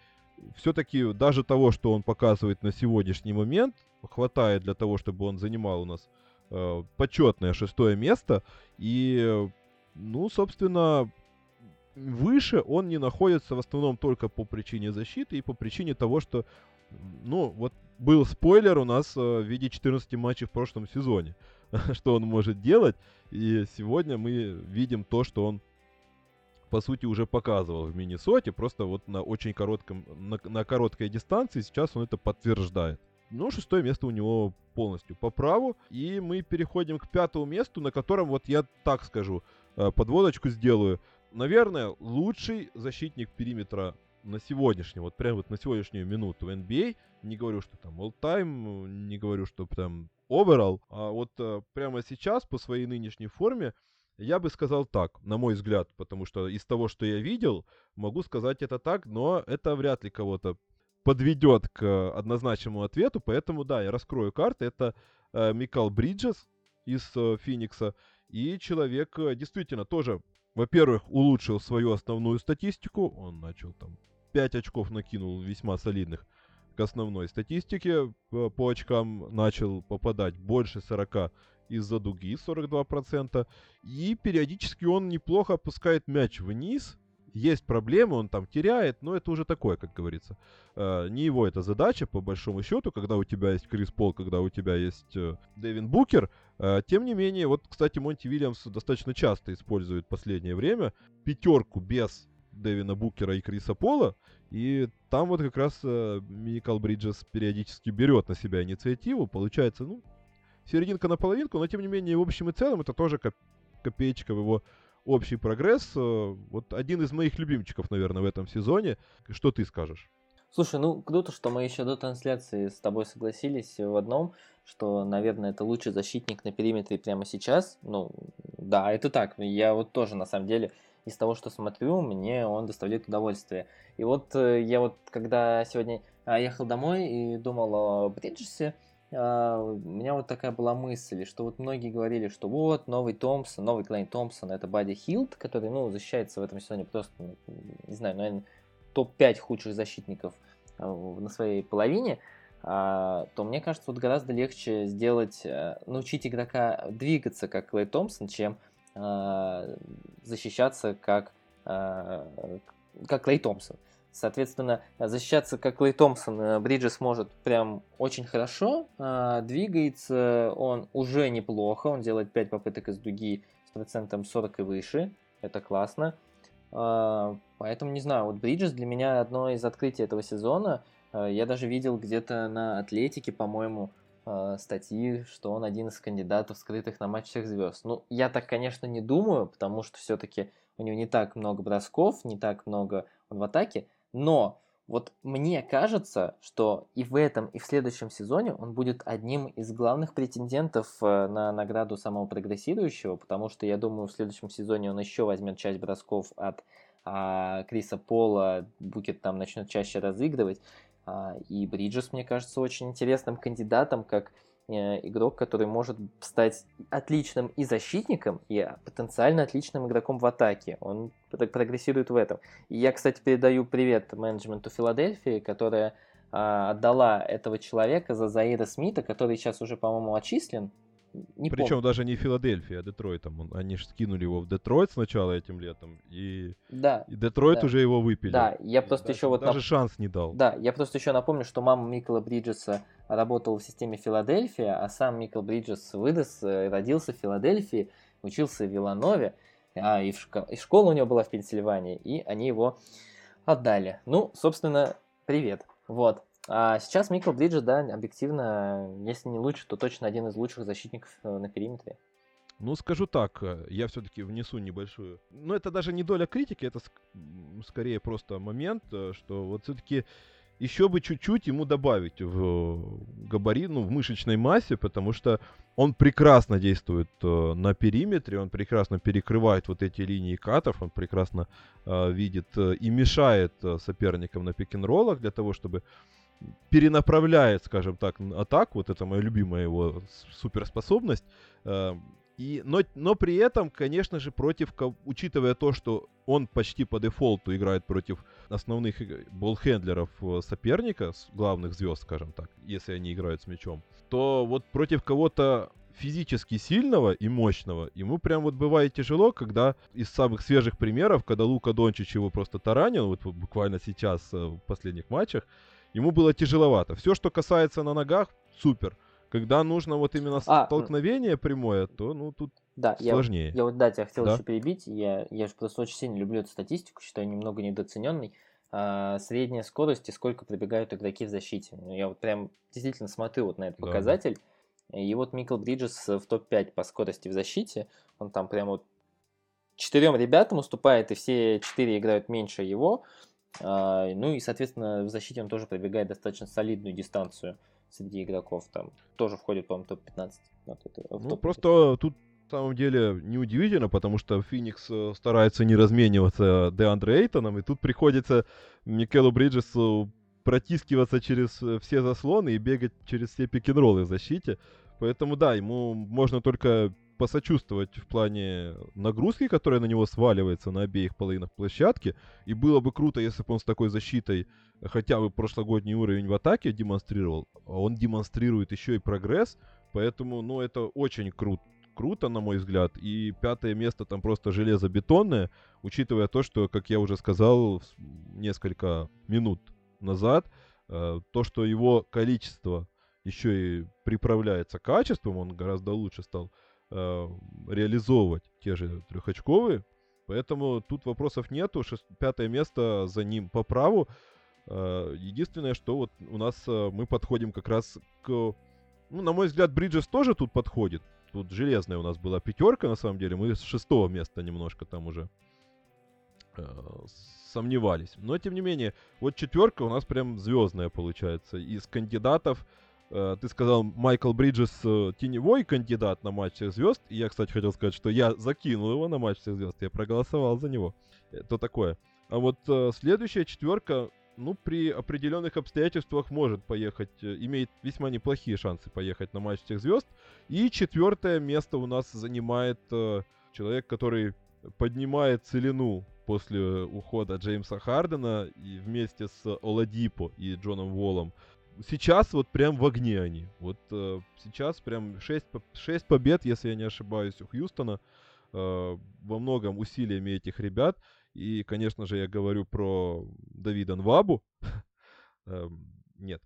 Speaker 1: все-таки даже того, что он показывает на сегодняшний момент, хватает для того, чтобы он занимал у нас э, почетное шестое место. И, ну, собственно, выше он не находится в основном только по причине защиты и по причине того, что, ну, вот был спойлер у нас э, в виде 14 матчей в прошлом сезоне, что он может делать. И сегодня мы видим то, что он по сути, уже показывал в Миннесоте, просто вот на очень коротком, на, на короткой дистанции сейчас он это подтверждает. Но шестое место у него полностью по праву. И мы переходим к пятому месту, на котором, вот я так скажу, э, подводочку сделаю. Наверное, лучший защитник периметра на сегодняшний, вот прямо вот на сегодняшнюю минуту NBA, не говорю, что там all time, не говорю, что там overall, а вот э, прямо сейчас по своей нынешней форме я бы сказал так, на мой взгляд, потому что из того, что я видел, могу сказать это так, но это вряд ли кого-то подведет к однозначному ответу, поэтому да, я раскрою карты. Это э, Микал Бриджес из э, Феникса, и человек э, действительно тоже, во-первых, улучшил свою основную статистику, он начал там 5 очков накинул весьма солидных к основной статистике, по, очкам начал попадать больше 40 из-за дуги 42%. И периодически он неплохо опускает мяч вниз. Есть проблемы, он там теряет, но это уже такое, как говорится. Э, не его эта задача, по большому счету, когда у тебя есть Крис Пол, когда у тебя есть э, Дэвин Букер. Э, тем не менее, вот, кстати, Монти Вильямс достаточно часто использует в последнее время пятерку без Дэвина Букера и Криса Пола. И там вот как раз э, Миникал Бриджес периодически берет на себя инициативу. Получается, ну, серединка на половинку, но тем не менее, в общем и целом, это тоже коп- копеечка в его общий прогресс. Э, вот один из моих любимчиков, наверное, в этом сезоне. Что ты скажешь?
Speaker 2: Слушай, ну круто, что мы еще до трансляции с тобой согласились в одном, что, наверное, это лучший защитник на периметре прямо сейчас. Ну, да, это так. Я вот тоже, на самом деле, из того, что смотрю, мне он доставляет удовольствие. И вот э, я вот, когда сегодня а, ехал домой и думал о Бриджесе, а, у меня вот такая была мысль, что вот многие говорили, что вот новый Томпсон, новый Клейн Томпсон, это Бадди Хилд, который, ну, защищается в этом сезоне просто, не знаю, наверное, топ-5 худших защитников а, на своей половине, то мне кажется, вот гораздо легче сделать, э, научить игрока двигаться, как Клей Томпсон, чем защищаться, как, как Клей Томпсон. Соответственно, защищаться как Клей Томпсон э, Бриджес может прям очень хорошо. Двигается он уже неплохо. Он делает 5 попыток из дуги с процентом 40 и выше. Это классно. Поэтому, не знаю, вот Бриджес для меня одно из открытий этого сезона. Я даже видел где-то на Атлетике, по-моему, статьи, что он один из кандидатов, скрытых на матч всех звезд. Ну, я так, конечно, не думаю, потому что все-таки у него не так много бросков, не так много он в атаке, но вот мне кажется, что и в этом, и в следующем сезоне он будет одним из главных претендентов э, на награду самого прогрессирующего, потому что я думаю, в следующем сезоне он еще возьмет часть бросков от а, Криса Пола, Букет там начнет чаще разыгрывать. А, и Бриджес, мне кажется, очень интересным кандидатом, как э, игрок, который может стать отличным и защитником, и потенциально отличным игроком в атаке. Он прогрессирует в этом. И я, кстати, передаю привет менеджменту Филадельфии, которая а, отдала этого человека за Заира Смита, который сейчас уже, по-моему, отчислен
Speaker 1: не Причем помню. даже не Филадельфия, а Детройтом. Они же скинули его в Детройт сначала этим летом, и,
Speaker 2: да,
Speaker 1: и Детройт
Speaker 2: да.
Speaker 1: уже его выпили.
Speaker 2: Да, я просто
Speaker 1: даже,
Speaker 2: еще вот...
Speaker 1: Даже нап... шанс не дал.
Speaker 2: Да, я просто еще напомню, что мама Микла Бриджеса работала в системе Филадельфия, а сам Микл Бриджес вырос, э, родился в Филадельфии, учился в Виланове, а и, в школ... и школа у него была в Пенсильвании, и они его отдали. Ну, собственно, привет. Вот. А сейчас Микл Бриджес, да, объективно, если не лучше, то точно один из лучших защитников э, на периметре.
Speaker 1: Ну, скажу так, э, я все-таки внесу небольшую. Но это даже не доля критики, это скорее просто момент, э, что вот все-таки еще бы чуть-чуть ему добавить в габарит, ну, в мышечной массе, потому что он прекрасно действует на периметре, он прекрасно перекрывает вот эти линии катов, он прекрасно э, видит и мешает соперникам на пик-н-роллах для того, чтобы перенаправляет, скажем так, атаку, вот это моя любимая его суперспособность, э, и, но, но при этом, конечно же, против, учитывая то, что он почти по дефолту играет против основных болхендлеров э, соперника, главных звезд, скажем так, если они играют с мячом, то вот против кого-то физически сильного и мощного, ему прям вот бывает тяжело, когда из самых свежих примеров, когда Лука Дончич его просто таранил, вот буквально сейчас э, в последних матчах, ему было тяжеловато. Все, что касается на ногах, супер. Когда нужно вот именно а, столкновение прямое, то ну тут да, сложнее.
Speaker 2: Я, я вот, да, тебя хотел да? еще перебить. Я, я же просто очень сильно люблю эту статистику, считаю немного недооцененной. А, средняя скорость и сколько пробегают игроки в защите. Ну, я вот прям действительно смотрю вот на этот да. показатель. И вот Микл Бриджес в топ-5 по скорости в защите. Он там прям вот четырем ребятам уступает, и все четыре играют меньше его. А, ну и, соответственно, в защите он тоже пробегает достаточно солидную дистанцию среди игроков. Там тоже входит, по-моему, топ-15.
Speaker 1: Ну, просто тут на самом деле неудивительно, потому что Феникс э, старается не размениваться Деандре Эйтоном, и тут приходится Микелу Бриджесу протискиваться через э, все заслоны и бегать через все пик-н-роллы в защите. Поэтому да, ему можно только посочувствовать в плане нагрузки, которая на него сваливается на обеих половинах площадки. И было бы круто, если бы он с такой защитой хотя бы прошлогодний уровень в атаке демонстрировал. А он демонстрирует еще и прогресс. Поэтому, ну, это очень круто круто, на мой взгляд. И пятое место там просто железобетонное, учитывая то, что, как я уже сказал несколько минут назад, э, то, что его количество еще и приправляется качеством, он гораздо лучше стал э, реализовывать те же трехочковые. Поэтому тут вопросов нету. Шест... Пятое место за ним по праву. Э, единственное, что вот у нас э, мы подходим как раз к... Ну, на мой взгляд, Бриджес тоже тут подходит. Тут железная у нас была пятерка, на самом деле. Мы с шестого места немножко там уже э, сомневались. Но, тем не менее, вот четверка у нас прям звездная получается. Из кандидатов ты сказал, Майкл Бриджес э, теневой кандидат на матч всех звезд. И я, кстати, хотел сказать, что я закинул его на матч всех звезд. Я проголосовал за него. Это такое. А вот э, следующая четверка, ну, при определенных обстоятельствах может поехать, имеет весьма неплохие шансы поехать на матч всех звезд. И четвертое место у нас занимает человек, который поднимает целину после ухода Джеймса Хардена и вместе с Оладипо и Джоном Волом сейчас вот прям в огне они. Вот э, сейчас прям 6, 6 побед, если я не ошибаюсь, у Хьюстона. Э, во многом усилиями этих ребят. И, конечно же, я говорю про Давида Нвабу. э, нет.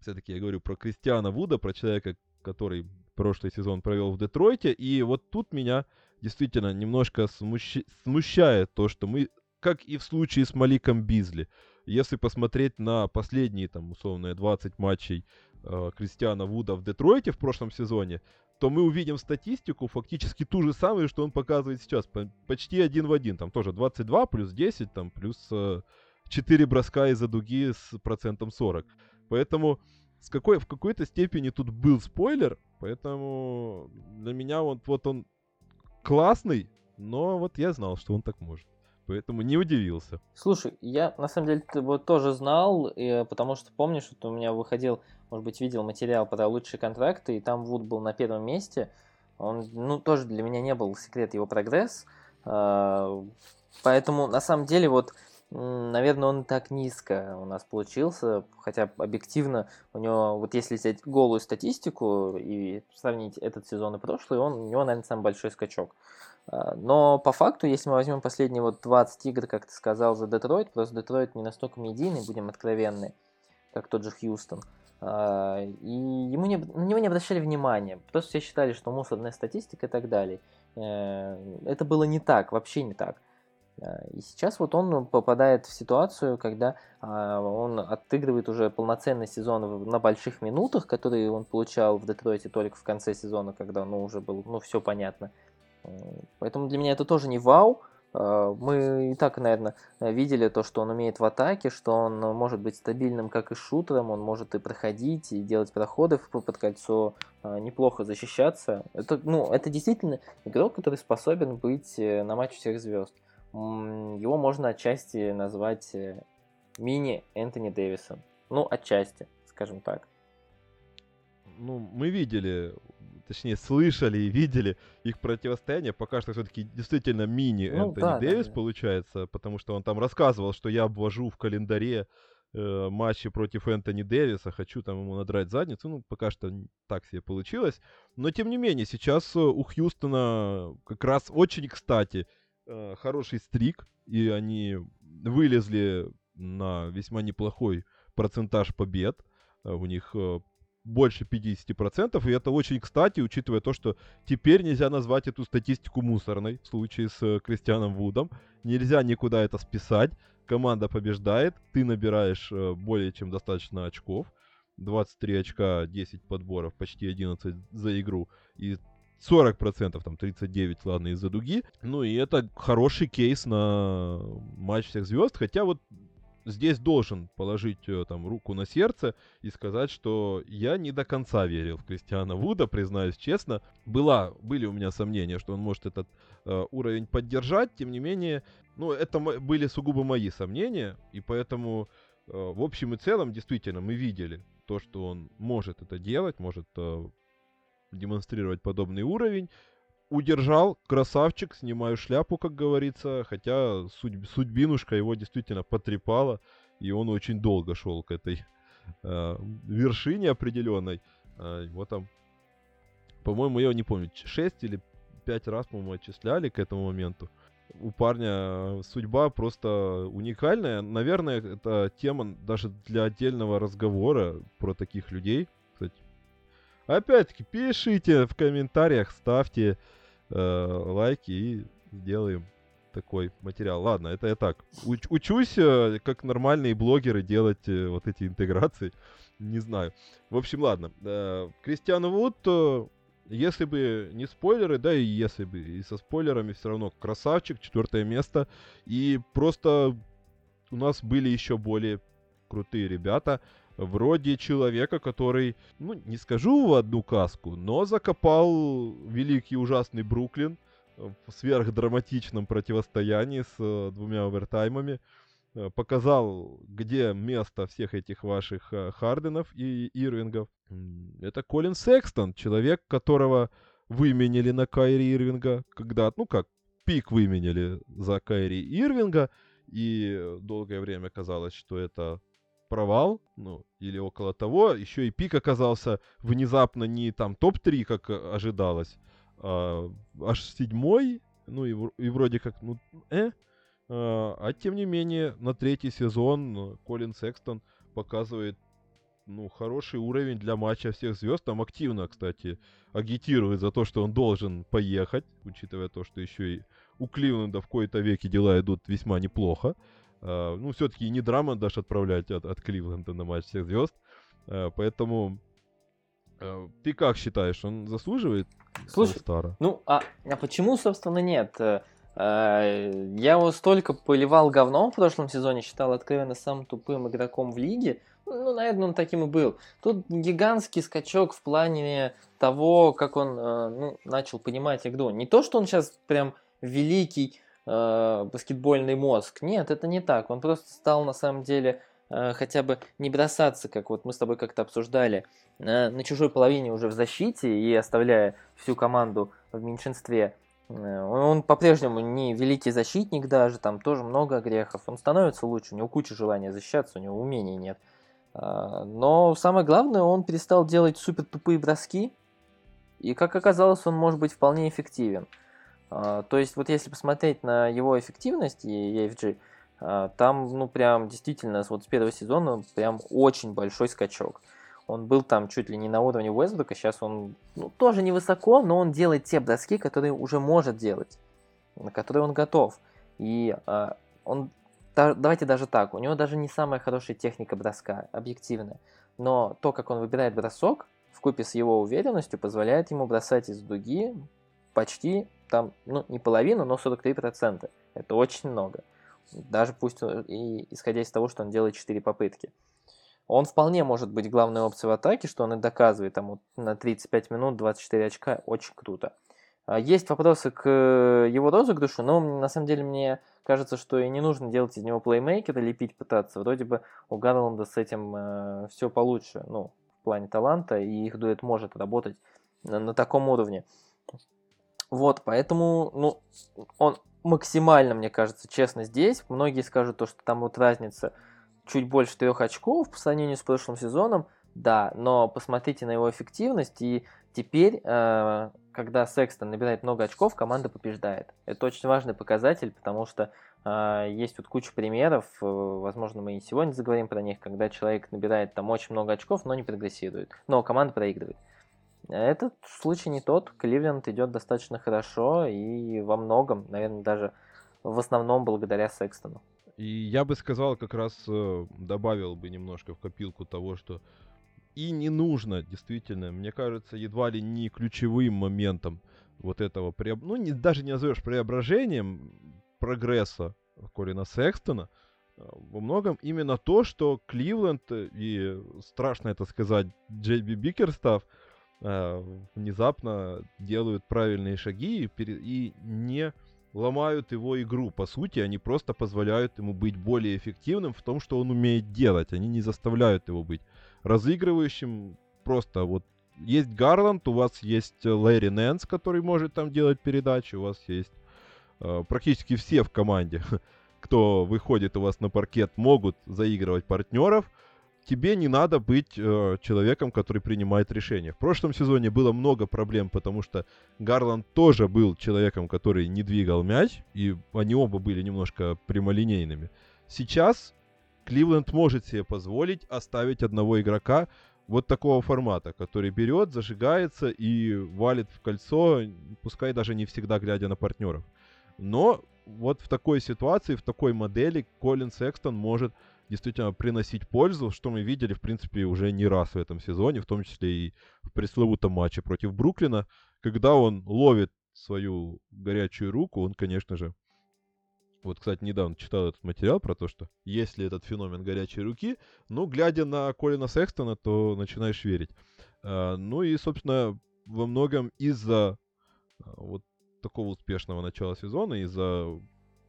Speaker 1: Все-таки я говорю про Кристиана Вуда, про человека, который прошлый сезон провел в Детройте. И вот тут меня действительно немножко смущ... смущает то, что мы, как и в случае с Маликом Бизли, если посмотреть на последние, там, условные 20 матчей э, Кристиана Вуда в Детройте в прошлом сезоне, то мы увидим статистику фактически ту же самую, что он показывает сейчас. Почти один в один. Там тоже 22 плюс 10, там плюс э, 4 броска из-за дуги с процентом 40. Поэтому с какой, в какой-то степени тут был спойлер, поэтому для меня вот, вот он классный, но вот я знал, что он так может. Поэтому не удивился.
Speaker 2: Слушай, я на самом деле вот тоже знал, и, потому что помнишь, что у меня выходил, может быть, видел материал про лучшие контракты, и там Вуд был на первом месте. Он, ну, тоже для меня не был секрет его прогресс. Э, поэтому, на самом деле, вот Наверное, он так низко у нас получился, хотя объективно у него, вот если взять голую статистику и сравнить этот сезон и прошлый, он, у него, наверное, самый большой скачок. А, но по факту, если мы возьмем последние вот 20 игр, как ты сказал, за Детройт, просто Детройт не настолько медийный, будем откровенны, как тот же Хьюстон. А, и ему не, на него не обращали внимания. Просто все считали, что мусорная статистика и так далее. Э, это было не так, вообще не так. Э, и сейчас вот он попадает в ситуацию, когда а, он отыгрывает уже полноценный сезон на больших минутах, которые он получал в Детройте только в конце сезона, когда ну, уже было ну, все понятно. Поэтому для меня это тоже не вау. Э, мы и так, наверное, видели то, что он умеет в атаке, что он может быть стабильным как и шутером, он может и проходить, и делать проходы под кольцо, э, неплохо защищаться. Это, ну, это действительно игрок, который способен быть на матч всех звезд его можно отчасти назвать э, мини Энтони Дэвисом. Ну, отчасти, скажем так.
Speaker 1: Ну, мы видели, точнее, слышали и видели их противостояние. Пока что все-таки действительно мини ну, Энтони да, Дэвис да, да. получается, потому что он там рассказывал, что я обвожу в календаре э, матчи против Энтони Дэвиса, хочу там ему надрать задницу. Ну, пока что так себе получилось. Но, тем не менее, сейчас э, у Хьюстона как раз очень кстати э, хороший стрик, и они вылезли на весьма неплохой процентаж побед. Э, у них э, больше 50%, и это очень кстати, учитывая то, что теперь нельзя назвать эту статистику мусорной в случае с э, Кристианом Вудом. Нельзя никуда это списать. Команда побеждает, ты набираешь э, более чем достаточно очков. 23 очка, 10 подборов, почти 11 за игру. И 40%, там 39, ладно, из-за дуги. Ну и это хороший кейс на матч всех звезд. Хотя вот здесь должен положить э, там руку на сердце и сказать, что я не до конца верил в Кристиана Вуда, признаюсь честно. Была, были у меня сомнения, что он может этот э, уровень поддержать, тем не менее, ну, это были сугубо мои сомнения, и поэтому э, в общем и целом, действительно, мы видели то, что он может это делать, может э, демонстрировать подобный уровень. Удержал, красавчик, снимаю шляпу, как говорится, хотя судь, судьбинушка его действительно потрепала, и он очень долго шел к этой э, вершине определенной. Э, его там, по-моему, я не помню, 6 или 5 раз, по-моему, отчисляли к этому моменту. У парня судьба просто уникальная. Наверное, это тема даже для отдельного разговора про таких людей. Опять-таки, пишите в комментариях, ставьте э, лайки и сделаем такой материал. Ладно, это я так. Уч- учусь, э, как нормальные блогеры, делать э, вот эти интеграции. Не знаю. В общем, ладно. Э, Кристиан Вуд, э, если бы не спойлеры, да и если бы и со спойлерами, все равно красавчик, четвертое место. И просто у нас были еще более крутые ребята вроде человека, который, ну, не скажу в одну каску, но закопал великий ужасный Бруклин в сверхдраматичном противостоянии с э, двумя овертаймами. Э, показал, где место всех этих ваших э, Харденов и Ирвингов. Это Колин Секстон, человек, которого выменили на Кайри Ирвинга, когда, ну как, пик выменили за Кайри Ирвинга, и долгое время казалось, что это провал, ну, или около того. Еще и пик оказался внезапно не там топ-3, как ожидалось, а аж седьмой, ну и, и вроде как, ну, э. А, а тем не менее, на третий сезон ну, Колин Секстон показывает ну, хороший уровень для матча всех звезд. Там активно, кстати, агитирует за то, что он должен поехать, учитывая то, что еще и у Кливленда в кои-то веке дела идут весьма неплохо. Uh, ну, все-таки не драма даже отправлять от, от Кливленда на матч всех звезд. Uh, поэтому uh, ты как считаешь, он заслуживает
Speaker 2: Слушай, Стара? Ну, а, а почему, собственно, нет? Э, э, я его столько поливал говном в прошлом сезоне, считал откровенно самым тупым игроком в лиге. Ну, наверное, он таким и был. Тут гигантский скачок в плане того, как он э, ну, начал понимать игру. Не то, что он сейчас прям великий э, баскетбольный мозг. Нет, это не так. Он просто стал на самом деле э, хотя бы не бросаться, как вот мы с тобой как-то обсуждали, на чужой половине уже в защите и оставляя всю команду в меньшинстве. Э, он по-прежнему не великий защитник даже, там тоже много грехов. Он становится лучше, у него куча желания защищаться, у него умений нет. А, но самое главное, он перестал делать супер тупые броски, и как оказалось, он может быть вполне эффективен. А, то есть вот если посмотреть на его эффективность EFG, а, там ну прям действительно вот с первого сезона прям очень большой скачок. Он был там чуть ли не на уровне Уэсбрука, сейчас он ну, тоже невысоко, но он делает те броски, которые уже может делать, на которые он готов. И э, он, да, давайте даже так, у него даже не самая хорошая техника броска, объективная, но то, как он выбирает бросок, в купе с его уверенностью, позволяет ему бросать из дуги почти, там, ну, не половину, но 43%. Это очень много. Даже пусть и исходя из того, что он делает 4 попытки. Он вполне может быть главной опцией в атаке, что он и доказывает там на 35 минут 24 очка, очень круто. А, есть вопросы к его розыгрышу, но на самом деле мне кажется, что и не нужно делать из него плеймейкера, лепить пытаться. Вроде бы у Гарланда с этим э, все получше, ну, в плане таланта, и их дуэт может работать на, на таком уровне. Вот, поэтому, ну, он максимально, мне кажется, честно здесь. Многие скажут то, что там вот разница чуть больше трех очков по сравнению с прошлым сезоном, да, но посмотрите на его эффективность, и теперь, э, когда Секстон набирает много очков, команда побеждает. Это очень важный показатель, потому что э, есть вот куча примеров, э, возможно, мы и сегодня заговорим про них, когда человек набирает там очень много очков, но не прогрессирует, но команда проигрывает. Этот случай не тот, Кливленд идет достаточно хорошо и во многом, наверное, даже в основном благодаря Секстону.
Speaker 1: И я бы сказал, как раз э, добавил бы немножко в копилку того, что и не нужно, действительно, мне кажется, едва ли не ключевым моментом вот этого, преоб... ну, не, даже не назовешь преображением прогресса Колина Секстона, э, во многом именно то, что Кливленд э, и, страшно это сказать, Джейби Бикерстав э, внезапно делают правильные шаги и, и не ломают его игру. По сути, они просто позволяют ему быть более эффективным в том, что он умеет делать. Они не заставляют его быть разыгрывающим. Просто вот есть Гарланд, у вас есть Лэри Нэнс, который может там делать передачи, у вас есть э, практически все в команде, кто выходит у вас на паркет, могут заигрывать партнеров тебе не надо быть э, человеком, который принимает решения. В прошлом сезоне было много проблем, потому что Гарланд тоже был человеком, который не двигал мяч, и они оба были немножко прямолинейными. Сейчас Кливленд может себе позволить оставить одного игрока вот такого формата, который берет, зажигается и валит в кольцо, пускай даже не всегда глядя на партнеров. Но вот в такой ситуации, в такой модели Колин Секстон может действительно приносить пользу, что мы видели, в принципе, уже не раз в этом сезоне, в том числе и в пресловутом матче против Бруклина, когда он ловит свою горячую руку, он, конечно же, вот, кстати, недавно читал этот материал про то, что есть ли этот феномен горячей руки, ну, глядя на Колина Секстона, то начинаешь верить. А, ну и, собственно, во многом из-за а, вот такого успешного начала сезона, из-за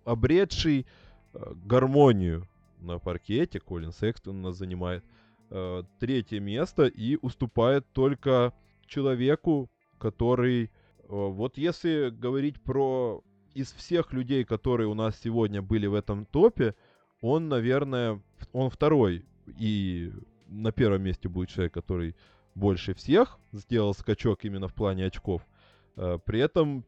Speaker 1: обретшей а, гармонию на паркете. Колин Секстон нас занимает э, третье место и уступает только человеку, который... Э, вот если говорить про из всех людей, которые у нас сегодня были в этом топе, он, наверное, он второй. И на первом месте будет человек, который больше всех сделал скачок именно в плане очков. Э, при этом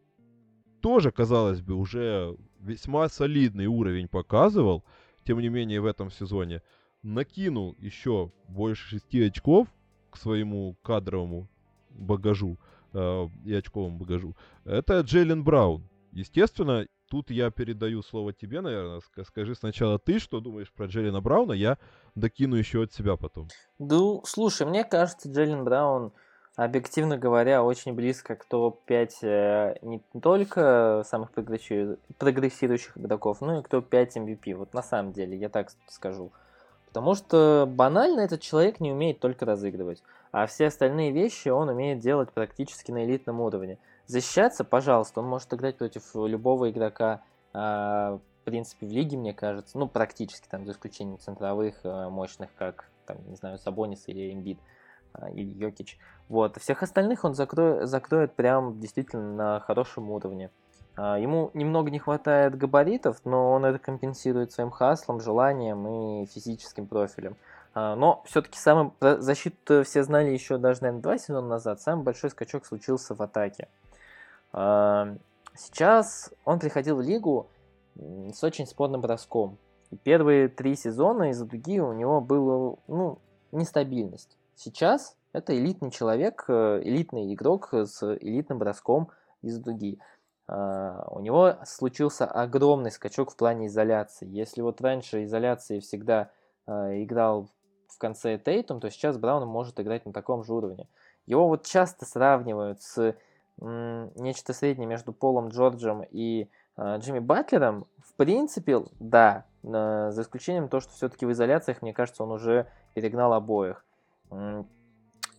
Speaker 1: тоже, казалось бы, уже весьма солидный уровень показывал тем не менее в этом сезоне накинул еще больше 6 очков к своему кадровому багажу э, и очковому багажу, это Джейлен Браун. Естественно, тут я передаю слово тебе, наверное. Скажи сначала ты, что думаешь про Джейлена Брауна, я докину еще от себя потом.
Speaker 2: Ну, слушай, мне кажется, Джейлен Браун объективно говоря, очень близко к топ-5 э, не только самых прогрессирующих игроков, но и к топ-5 MVP. Вот на самом деле, я так скажу. Потому что банально этот человек не умеет только разыгрывать, а все остальные вещи он умеет делать практически на элитном уровне. Защищаться, пожалуйста, он может играть против любого игрока а, в принципе, в лиге, мне кажется, ну, практически, там, за исключением центровых э, мощных, как, там, не знаю, Сабонис или Эмбит, или Йокич. Вот, всех остальных он закроет, закроет прям действительно на хорошем уровне. А, ему немного не хватает габаритов, но он это компенсирует своим хаслом, желанием и физическим профилем. А, но все-таки самый защиту все знали еще даже, наверное, два сезона назад. Самый большой скачок случился в атаке. Сейчас он приходил в лигу с очень спорным броском. И первые три сезона из-за дуги у него была ну, нестабильность. Сейчас это элитный человек, э, элитный игрок с элитным броском из дуги. А, у него случился огромный скачок в плане изоляции. Если вот раньше изоляции всегда а, играл в конце Тейтум, то сейчас Браун может играть на таком же уровне. Его вот часто сравнивают с нечто среднее между Полом Джорджем и а, Джимми Батлером, в принципе, да, за исключением того, что все-таки в изоляциях, мне кажется, он уже перегнал обоих.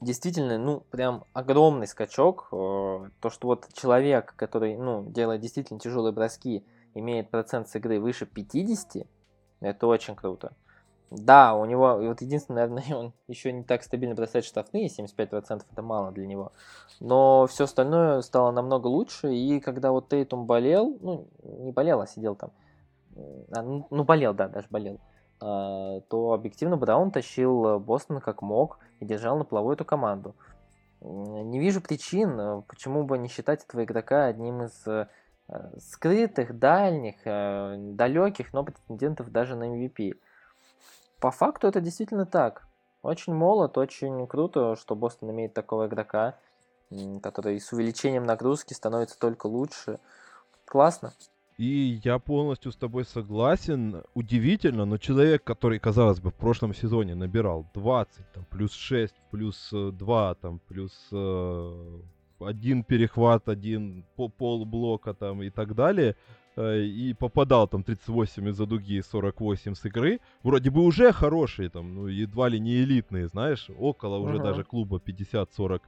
Speaker 2: Действительно, ну, прям огромный скачок. Э, то, что вот человек, который, ну, делает действительно тяжелые броски, имеет процент с игры выше 50, это очень круто. Да, у него, вот единственное, наверное, он еще не так стабильно бросает штрафные, 75% это мало для него. Но все остальное стало намного лучше, и когда вот Тейтум болел, ну, не болел, а сидел там, а, ну, ну, болел, да, даже болел, то объективно Браун тащил Бостон как мог и держал на плаву эту команду. Не вижу причин, почему бы не считать этого игрока одним из э, скрытых, дальних, э, далеких, но претендентов даже на MVP. По факту это действительно так. Очень молод, очень круто, что Бостон имеет такого игрока, который с увеличением нагрузки становится только лучше. Классно.
Speaker 1: И я полностью с тобой согласен. Удивительно, но человек, который, казалось бы, в прошлом сезоне набирал 20, там, плюс 6, плюс 2, там, плюс э, один перехват, один пол блока там и так далее, Э, и попадал там 38 из-за дуги, 48 с игры, вроде бы уже хорошие, там, ну, едва ли не элитные, знаешь, около уже uh-huh. даже клуба 50-40,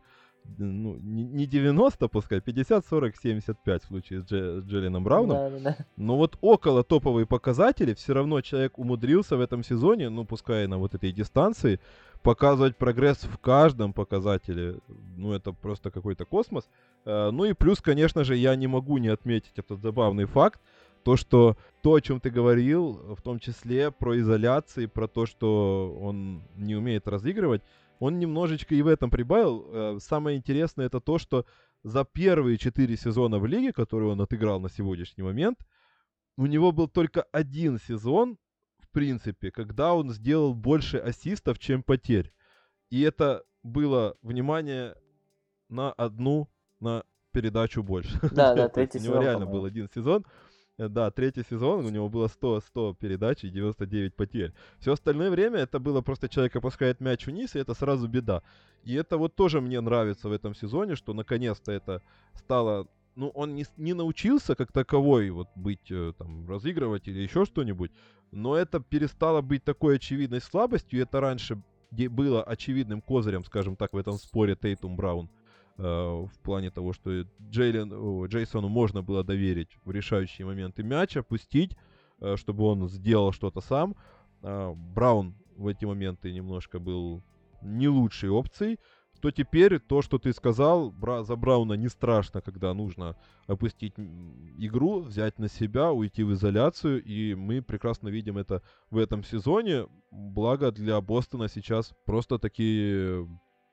Speaker 1: ну, не 90, пускай, 50, 40, 75 в случае с, Дж, с Джелленом Брауном. Да, да, да. Но вот около топовые показатели, все равно человек умудрился в этом сезоне, ну, пускай на вот этой дистанции, показывать прогресс в каждом показателе. Ну, это просто какой-то космос. Э, ну и плюс, конечно же, я не могу не отметить этот забавный факт, то, что то, о чем ты говорил, в том числе про изоляции, про то, что он не умеет разыгрывать, он немножечко и в этом прибавил. Э, самое интересное это то, что за первые четыре сезона в лиге, которые он отыграл на сегодняшний момент, у него был только один сезон, в принципе, когда он сделал больше ассистов, чем потерь. И это было, внимание, на одну на передачу больше.
Speaker 2: Да, да, третий сезон.
Speaker 1: У него реально был один сезон. Э, да, третий сезон, у него было 100, 100 передач и 99 потерь. Все остальное время это было просто человек опускает мяч вниз, и это сразу беда. И это вот тоже мне нравится в этом сезоне, что наконец-то это стало... Ну, он не, не научился как таковой вот быть, э, там, разыгрывать или еще что-нибудь, но это перестало быть такой очевидной слабостью, это раньше было очевидным козырем, скажем так, в этом споре Тейтум Браун. Э, в плане того, что Джейлен, Джейсону можно было доверить в решающие моменты мяч, опустить, э, чтобы он сделал что-то сам. Э, Браун в эти моменты немножко был не лучшей опцией, то теперь то, что ты сказал, за Брауна не страшно, когда нужно опустить игру, взять на себя, уйти в изоляцию, и мы прекрасно видим это в этом сезоне. Благо для Бостона сейчас просто такие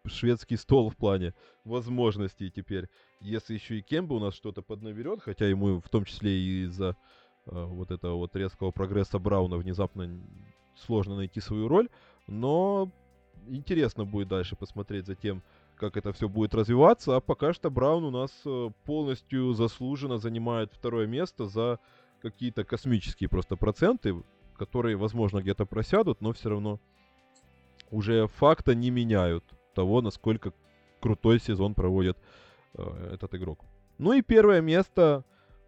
Speaker 1: шведский стол в плане возможностей теперь. Если еще и Кемба у нас что-то поднаберет, хотя ему в том числе и из-за э, вот этого вот резкого прогресса Брауна внезапно сложно найти свою роль, но интересно будет дальше посмотреть за тем, как это все будет развиваться, а пока что Браун у нас э, полностью заслуженно занимает второе место за какие-то космические просто проценты, которые, возможно, где-то просядут, но все равно уже факта не меняют того, насколько крутой сезон проводит э, этот игрок. Ну и первое место,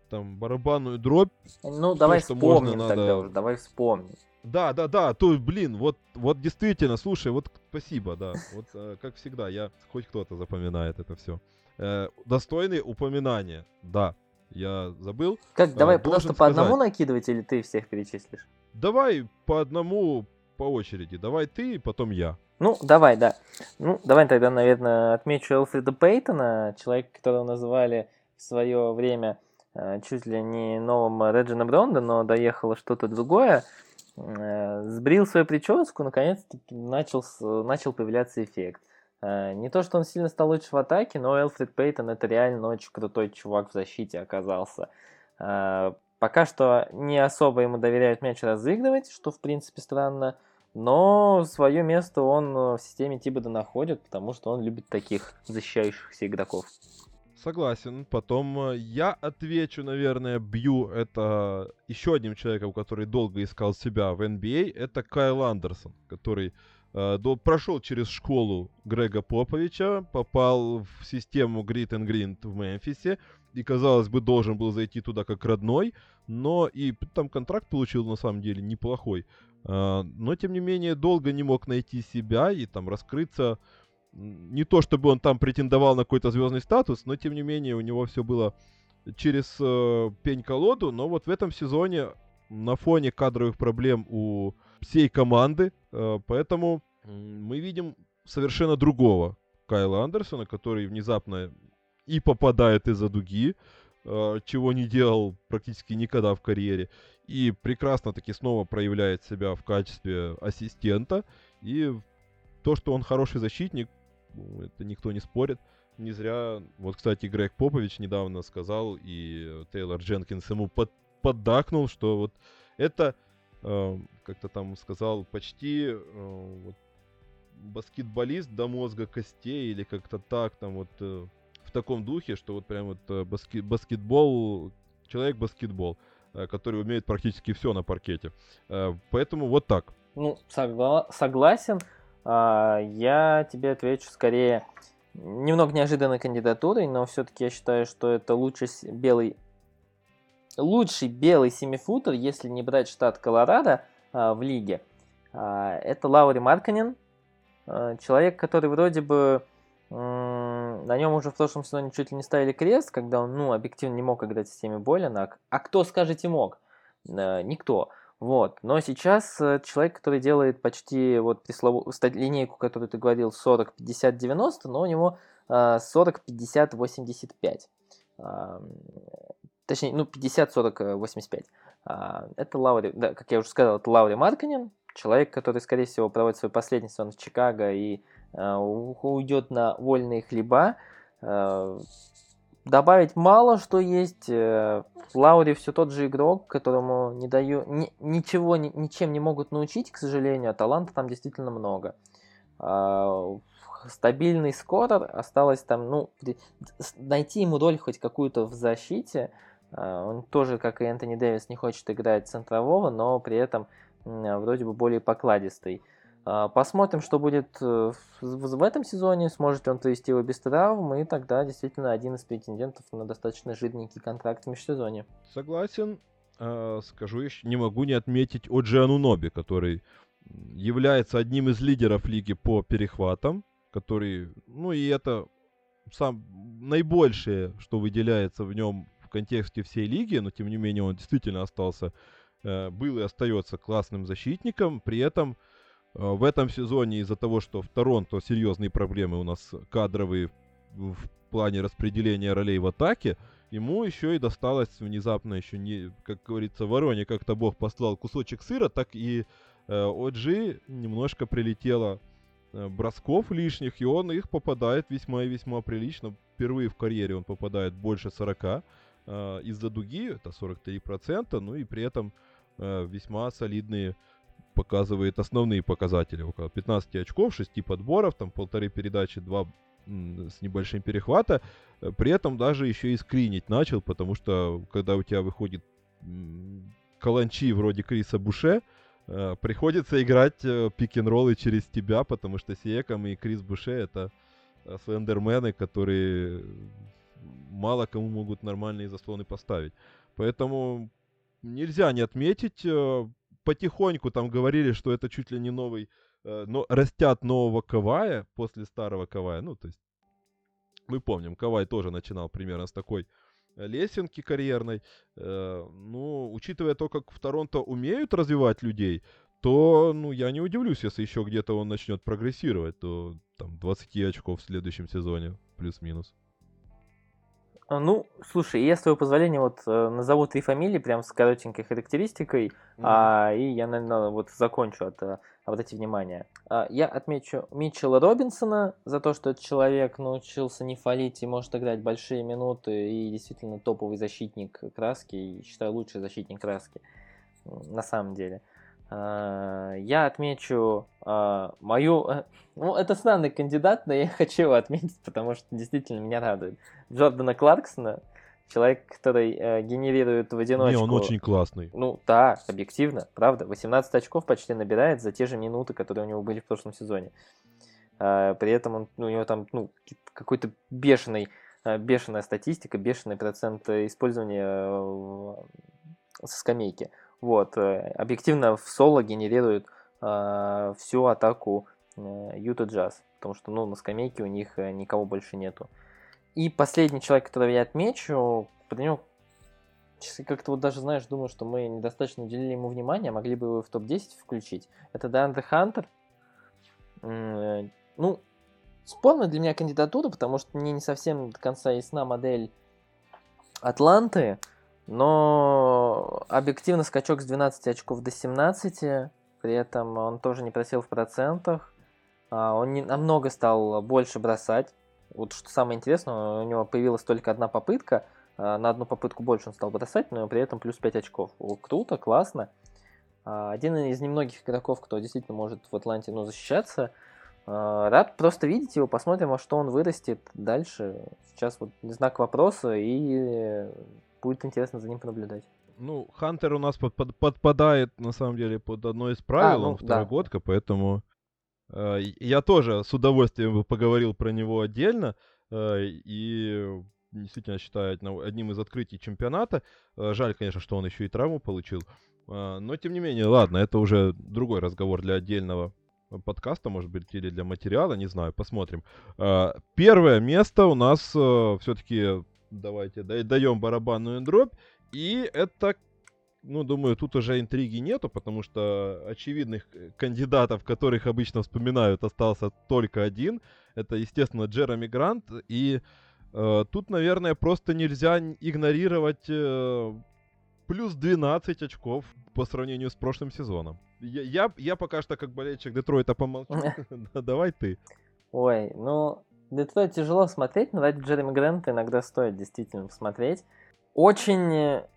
Speaker 1: там, барабанную дробь.
Speaker 2: Ну, давай то, вспомним надо... тогда уже, давай вспомним.
Speaker 1: Да, да, да, то, блин, вот, вот действительно, слушай, вот спасибо, да, вот э, как всегда, я, хоть кто-то запоминает это все. Э, достойные упоминания, да, я забыл.
Speaker 2: Как,
Speaker 1: А,
Speaker 2: давай
Speaker 1: должен
Speaker 2: просто по одному
Speaker 1: сказать.
Speaker 2: накидывать или ты всех перечислишь?
Speaker 1: Давай по одному по очереди. Давай ты, потом я.
Speaker 2: Ну, давай, да. Ну, давай тогда, наверное, отмечу Элфрида Пейтона, человека, которого называли в свое время э, чуть ли не новым Реджином Рондо, но доехало что-то другое. Э, Сбрил свою прическу, наконец-то начал, начал появляться эффект. Э, Не то, что он сильно стал лучше в атаке, но Элфрид Пейтон это реально очень крутой чувак в защите оказался. Пока что не особо ему доверяют мяч разыгрывать, что в принципе странно. Но свое место он э, в системе Тибода находит, потому что он любит таких защищающихся игроков.
Speaker 1: Согласен. Потом э, я отвечу, наверное, бью это еще одним человеком, который долго искал себя в NBA. Это Кайл Андерсон, который э, до- прошел через школу Грега Поповича, попал в систему Grit and Green в Мемфисе и, казалось бы, должен был зайти туда как родной, но и там контракт получил на самом деле неплохой. А, Но, тем не менее, долго не мог найти себя и там раскрыться не то чтобы он там претендовал на какой-то звездный статус, но тем не менее у него все было через э, пень-колоду. Но вот в этом сезоне на фоне кадровых проблем у всей команды, э, поэтому мы видим совершенно другого Кайла Андерсона, который внезапно и попадает из-за дуги, э, чего не делал практически никогда в карьере, и прекрасно таки снова проявляет себя в качестве ассистента, и то, что он хороший защитник, ну, это никто не спорит. Не зря, вот, кстати, Грег Попович недавно сказал, и Тейлор Дженкинс ему под, поддакнул, что вот это, э, как-то там сказал, почти э, вот, баскетболист до мозга костей, или как-то так, там вот э, в таком духе, что вот прям вот э, баски- баскетбол, человек-баскетбол, э, который умеет практически все на паркете. Э, поэтому вот так.
Speaker 2: Ну, согла- согласен. А, Я тебе отвечу скорее немного неожиданной кандидатурой, но все-таки я считаю, что это лучший белый лучший белый семифутер, если не брать штат Колорадо а, в лиге. А, Это Лаури Марканин, человек, который вроде бы м, на нем уже в прошлом сезоне чуть ли не ставили крест, когда он, ну, объективно не мог играть в системе Болина. А кто, скажете, мог? Э, Никто. Вот. Но сейчас э, человек, который делает почти вот преслову- линейку, которую ты говорил, 40, 50, 90, но у него э, 40, 50, 85. А, м, Точнее, ну, 50, 40, э, 85. А, Это Лаури, да, как я уже сказал, это Лаури Марканин, человек, который, скорее всего, проводит свой последний сезон в Чикаго и уйдет на вольные хлеба. Э, Добавить мало что есть. э, Лаури все тот же игрок, которому не даю, ни- ничего, ни- ничем не могут научить, к сожалению, а таланта там действительно много. А, Стабильный скорер, осталось там, ну, найти ему роль хоть какую-то в защите. А, Он тоже, как и Энтони Дэвис, не хочет играть центрового, но при этом вроде бы более покладистый. А, Посмотрим, что будет э, в этом сезоне, сможет ли он провести его без травм, и тогда действительно один из претендентов на достаточно жирненький контракт в межсезонье.
Speaker 1: Согласен. А, скажу еще, не могу не отметить Оджиану Ноби, который является одним из лидеров лиги по перехватам, который, ну и это сам наибольшее, что выделяется в нем в контексте всей лиги, но тем не менее он действительно остался, э, был и остается классным защитником, при этом в этом сезоне из-за того, что в Торонто серьезные проблемы у нас кадровые в плане распределения ролей в атаке, ему еще и досталось внезапно еще не, как говорится, вороне как-то бог послал кусочек сыра, так и э, немножко прилетело э, бросков лишних, и он их попадает весьма и весьма прилично. Впервые в карьере он попадает больше 40 э, из-за дуги, это 43%, ну и при этом э, весьма солидные показывает основные показатели. Около 15 очков, 6 подборов, там полторы передачи, 2 с небольшим перехвата. Э, При этом даже еще и скринить начал, потому что когда у тебя выходит каланчи вроде Криса Буше, э, приходится играть э, пик-н-роллы через тебя, потому что Сиеком и Крис Буше это слендермены, которые мало кому могут нормальные заслоны поставить. Поэтому нельзя не отметить, потихоньку там говорили, что это чуть ли не новый, э, но растят нового Кавая после старого Кавая. Ну, то есть мы помним, Кавай тоже начинал примерно с такой лесенки карьерной. Э, ну, учитывая то, как в Торонто умеют развивать людей, то, ну, я не удивлюсь, если еще где-то он начнет прогрессировать, то там 20 очков в следующем сезоне, плюс-минус.
Speaker 2: А, ну, слушай, я, с твоего позволения, вот э, назову три фамилии прям с коротенькой характеристикой, mm-hmm. а, и я, наверное, вот закончу от э, обратите внимание. А, я отмечу Митчелла Робинсона за то, что этот человек научился не фалить и может играть большие минуты, и действительно топовый защитник краски, и считаю лучший защитник краски на самом деле. А, я отмечу а, мою... Э, ну, это странный кандидат, но я хочу его отметить, потому что действительно меня радует. Джордана Кларксона, человек, который э, генерирует в одиночку...
Speaker 1: Не, он очень классный.
Speaker 2: Ну, да, объективно, правда. 18 очков почти набирает за те же минуты, которые у него были в прошлом сезоне. А, при этом он, ну, у него там ну, какой-то бешеный, э, бешеная статистика, бешеный процент использования э, со скамейки. Вот, э, объективно в соло генерирует э, всю атаку э, Юта Джаз, потому что, ну, на скамейке у них э, никого больше нету. И последний человек, которого я отмечу, про него как-то вот даже, знаешь, думаю, что мы недостаточно уделили ему внимания, могли бы его в топ-10 включить. Это Деандре Хантер. Ну, спорная для меня кандидатура, потому что мне не совсем до конца ясна модель Атланты. Но объективно скачок с 12 очков до 17, при этом он тоже не просел в процентах. А, он не, намного стал больше бросать. Вот что самое интересное, у него появилась только одна попытка, а, на одну попытку больше он стал бросать, но при этом плюс 5 очков. О, круто, классно. А, один из немногих игроков, кто действительно может в Атланте ну, защищаться. Рад просто видеть его, посмотрим, во что он вырастет дальше. Сейчас вот знак вопроса и будет интересно за ним понаблюдать.
Speaker 1: Ну, Хантер у нас под, под, подпадает, на самом деле, под одно из правил, а, ну, он второгодка, да. поэтому э, я тоже с удовольствием бы поговорил про него отдельно, э, и действительно считаю одним из открытий чемпионата. Э, жаль, конечно, что он еще и травму получил, э, но тем не менее, ладно, это уже другой разговор для отдельного подкаста, может быть, или для материала, не знаю, посмотрим. Э, первое место у нас э, все-таки давайте даем барабанную дробь. И это, ну, думаю, тут уже интриги нету, потому что очевидных кандидатов, которых обычно вспоминают, остался только один. Это, естественно, Джереми Грант. И э, тут, наверное, просто нельзя игнорировать э, плюс 12 очков по сравнению с прошлым сезоном. Я, я, я пока что как болельщик Детройта помолчу. Давай ты.
Speaker 2: Ой, ну, Детройт тяжело смотреть, но ради Джереми Грэнта иногда стоит действительно посмотреть. Очень... Э,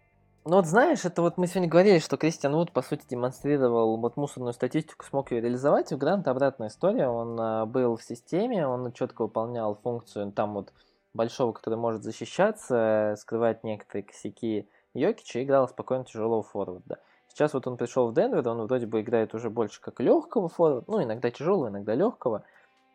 Speaker 2: ну вот знаешь, это вот мы сегодня говорили, что Кристиан Вуд, по сути, демонстрировал вот мусорную статистику, смог ее реализовать. У Гранта обратная история. Он а, был в системе, он четко выполнял функцию там вот большого, который может защищаться, скрывать некоторые косяки Йокича и играл спокойно тяжелого форварда. Сейчас вот он пришел в Денвер, он вроде бы играет уже больше как легкого форварда, ну иногда тяжелого, иногда легкого.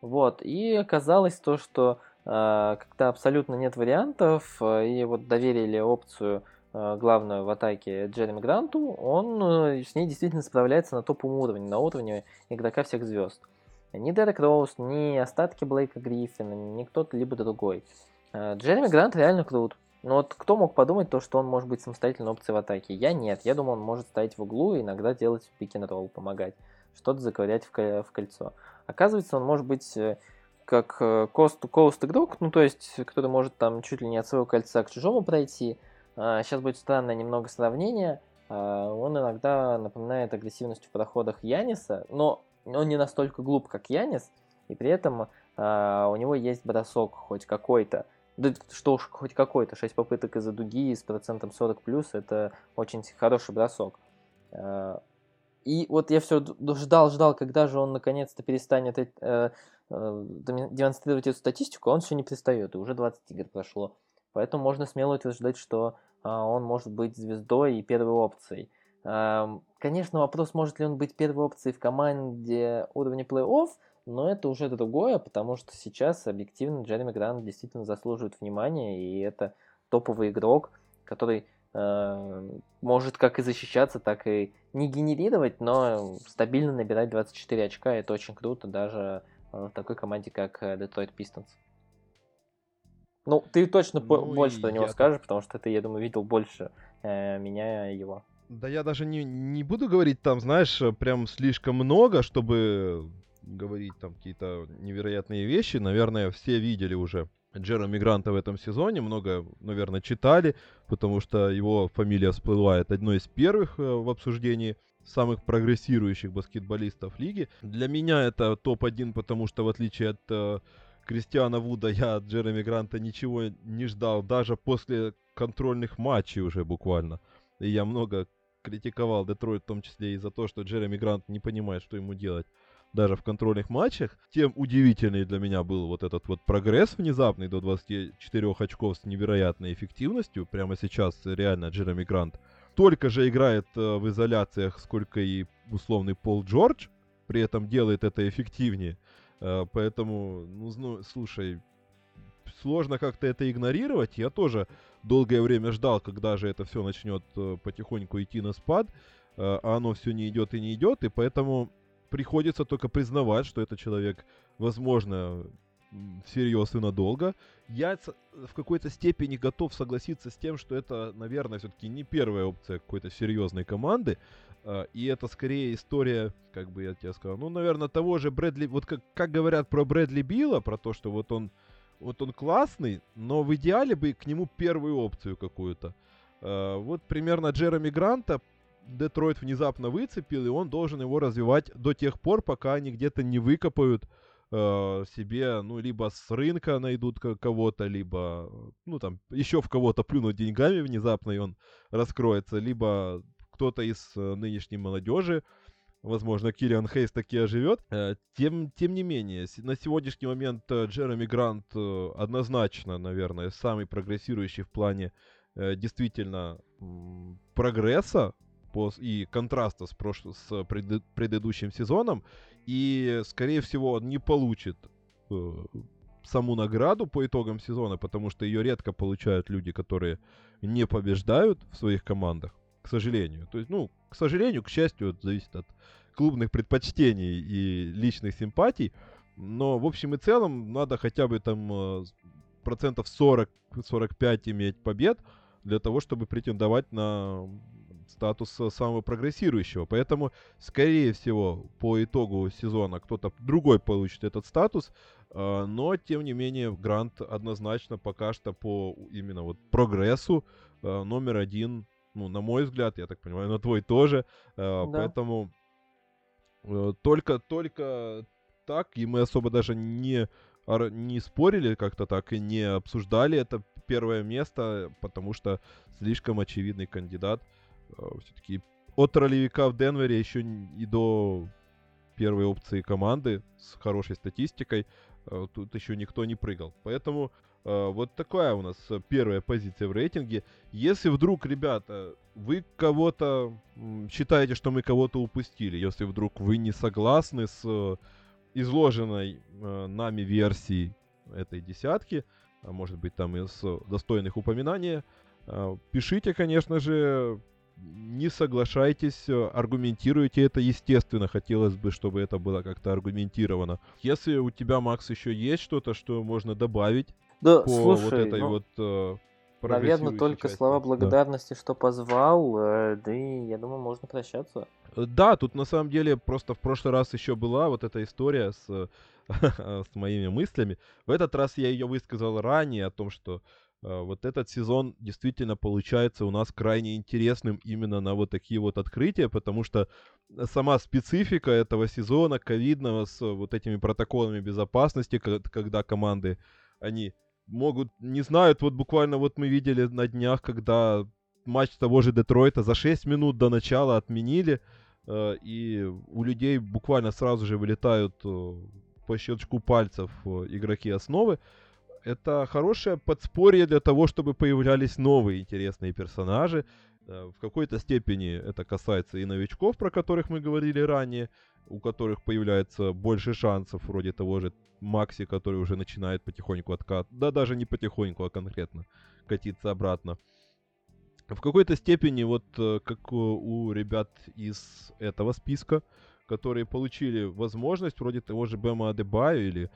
Speaker 2: Вот, и оказалось то, что э, когда абсолютно нет вариантов, э, и вот доверили опцию э, главную в атаке Джереми Гранту, он с ней действительно справляется на топовом уровне, на уровне игрока всех звезд. Ни Дерек Роуз, ни остатки Блейка Гриффина, ни кто-то либо другой. Джереми Грант реально крут. Но вот кто мог подумать то, что он может быть самостоятельной опцией в атаке? Я нет. Я думал, он может стоять в углу и иногда делать пик-н-ролл, помогать. Что-то заковырять в, в кольцо. Оказывается, он может быть э, как coast-to-coast э, игрок, ну то есть, который может там чуть ли не от своего кольца к чужому пройти. Сейчас а, будет странное немного сравнение. А, он иногда напоминает агрессивностью в проходах Яниса, но он не настолько глуп, как Янис, и при этом а, у него есть бросок хоть какой-то. Да что уж хоть какой-то, 6 попыток из-за дуги с процентом 40 плюс, это очень хороший бросок. И вот я все ждал, ждал, когда же он наконец-то перестанет э, э, демонстрировать эту статистику, а он все не пристает, и уже 20 игр прошло. Поэтому можно смело утверждать, что э, он может быть звездой и первой опцией. Э, конечно, вопрос, может ли он быть первой опцией в команде уровня плей-офф, но это уже другое, потому что сейчас объективно Джереми Грант действительно заслуживает внимания, и это топовый игрок, который может как и защищаться, так и не генерировать, но стабильно набирать 24 очка. Это очень круто даже э, в такой команде, как Detroit Pistons. Ну, ты точно
Speaker 1: Ну
Speaker 2: больше про него
Speaker 1: я
Speaker 2: скажешь, потому что ты, я думаю, видел больше э, меня его.
Speaker 1: Да я даже не, не буду говорить там, знаешь, э, прям слишком много, чтобы говорить там какие-то невероятные вещи. Наверное, все видели уже Джереми Гранта в этом сезоне, много, наверное, читали, потому что его фамилия всплывает одной из первых э, в обсуждении самых прогрессирующих баскетболистов лиги. Для меня это топ-1, потому что в отличие от э, Кристиана Вуда я от Джереми Гранта ничего не ждал, даже после контрольных матчей уже буквально. И я много критиковал Детройт в том числе и за то, что Джереми Грант не понимает, что ему делать даже в контрольных матчах. Тем удивительный для меня был вот этот вот прогресс внезапный до 24 очков с невероятной эффективностью. Прямо сейчас реально Джереми Грант столько же играет э, в изоляциях, сколько и условный Пол Джордж, при этом делает это эффективнее. Э, поэтому, ну, слушай, сложно как-то это игнорировать. Я тоже долгое время ждал, когда же это все начнет э, потихоньку идти на спад, а оно все не идет и не идет, и поэтому приходится только признавать, что это человек, возможно, всерьез и надолго. Я в какой-то степени готов согласиться с тем, что это, наверное, все-таки не первая опция какой-то серьезной команды. Uh, и это скорее история, как бы я тебе сказал, ну, наверное, того же Брэдли, вот как, как говорят про Брэдли Билла, про то, что вот он, вот он классный, но в идеале бы к нему первую опцию какую-то. Uh, вот примерно Джереми Гранта Детройт внезапно выцепил, и он должен его развивать до тех пор, пока они где-то не выкопают э, себе, ну, либо с рынка найдут кого-то, либо, ну, там, еще в кого-то плюнут деньгами внезапно, и он раскроется, либо кто-то из э, нынешней молодежи, возможно, Киллиан Хейс таки оживет. Э, тем, тем не менее, на сегодняшний момент э, Джереми Грант э, однозначно, наверное, самый прогрессирующий в плане э, действительно прогресса и контраста с, прош... с пред... предыдущим сезоном. И, скорее всего, он не получит э, саму награду по итогам сезона, потому что ее редко получают люди, которые не побеждают в своих командах, к сожалению. То есть, ну, к сожалению, к счастью, это зависит от клубных предпочтений и личных симпатий. Но, в общем и целом, надо хотя бы там э, процентов 40-45 иметь побед для того, чтобы претендовать на статус э, самого прогрессирующего. Поэтому, скорее всего, по итогу сезона кто-то другой получит этот статус. Э, но, тем не менее, Грант однозначно пока что по именно вот прогрессу э, номер один, ну, на мой взгляд, я так понимаю, на твой тоже. Да. Поэтому только, только так, и мы особо даже не, не спорили как-то так и не обсуждали это первое место, потому что слишком очевидный кандидат. Э, все-таки от ролевика в Денвере еще и до первой опции команды с хорошей статистикой э, тут еще никто не прыгал. Поэтому э, вот такая у нас первая позиция в рейтинге. Если вдруг, ребята, вы кого-то считаете, что мы кого-то упустили, если вдруг вы не согласны с изложенной нами версией этой десятки, а может быть там из достойных упоминания, пишите, конечно же, не соглашайтесь, э, аргументируйте это, естественно, хотелось бы, чтобы это было как-то аргументировано. Если у тебя, Макс, еще есть что-то, что можно добавить
Speaker 2: да,
Speaker 1: по
Speaker 2: слушай,
Speaker 1: вот этой
Speaker 2: ну,
Speaker 1: вот э,
Speaker 2: Наверное, только
Speaker 1: части.
Speaker 2: слова благодарности, да. что позвал, э, да и я думаю, можно прощаться.
Speaker 1: Э, да, тут на самом деле просто в прошлый раз еще была вот эта история с, с моими мыслями. В этот раз я ее высказал ранее о том, что вот этот сезон действительно получается у нас крайне интересным именно на вот такие вот открытия, потому что э, сама специфика этого сезона ковидного с вот этими протоколами безопасности, когда команды, они могут, не знают, вот буквально вот мы видели на днях, когда матч того же Детройта за 6 минут до начала отменили, э, и у людей буквально сразу же вылетают э, по щелчку пальцев игроки основы это хорошее подспорье для того, чтобы появлялись новые интересные персонажи. Э, в какой-то степени это касается и новичков, про которых мы говорили ранее, у которых появляется больше шансов, вроде того же Макси, который уже начинает потихоньку откат, да даже не потихоньку, а конкретно катиться обратно. В какой-то степени, вот э, как у ребят из этого списка, которые получили возможность, вроде того же Бема Адебаю или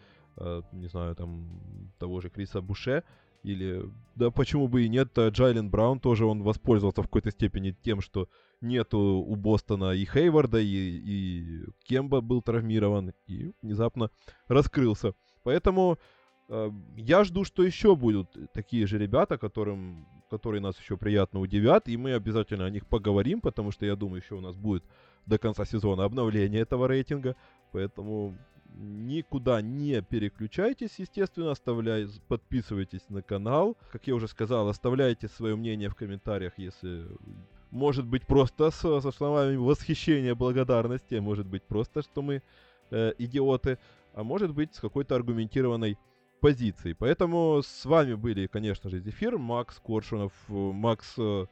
Speaker 1: не знаю, там, того же Криса Буше, Или, да почему бы и нет, э, Джайлен Браун тоже он воспользовался в какой-то степени тем, что нету у Бостона и Хейварда, и, и Кемба был травмирован, и внезапно раскрылся. Поэтому э, я жду, что еще будут такие же ребята, которым, которые нас еще приятно удивят, и мы обязательно о них поговорим, потому что я думаю, еще у нас будет до конца сезона обновление этого рейтинга. Поэтому никуда не переключайтесь, естественно, оставляйте, подписывайтесь на канал. Как я уже сказал, оставляйте свое мнение в комментариях, если может быть просто со, со словами восхищения, благодарности, может быть просто, что мы э, идиоты, а может быть с какой-то аргументированной позицией. Поэтому с вами были, конечно же, Зефир, Макс Коршунов. Макс, э,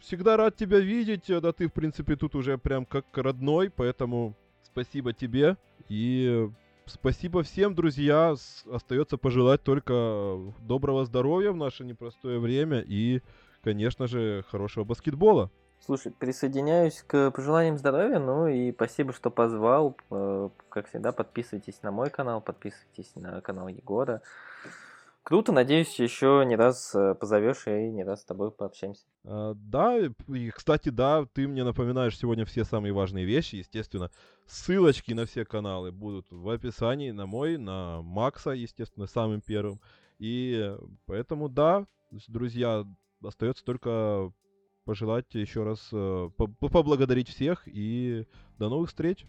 Speaker 1: всегда рад тебя видеть, да ты, в принципе, тут уже прям как родной, поэтому спасибо тебе и спасибо всем, друзья. Остается пожелать только доброго здоровья в наше непростое время и, конечно же, хорошего баскетбола.
Speaker 2: Слушай, присоединяюсь к пожеланиям здоровья, ну и спасибо, что позвал. Э, как всегда, подписывайтесь на мой канал, подписывайтесь на канал Егора. Круто, надеюсь, еще не раз э, позовешь и не раз с тобой пообщаемся.
Speaker 1: А, да, и, кстати, да, ты мне напоминаешь сегодня все самые важные вещи. Естественно, ссылочки на все каналы будут в описании, на мой, на Макса, естественно, самым первым. И поэтому, да, друзья, остается только пожелать еще раз э, поблагодарить всех и до новых встреч.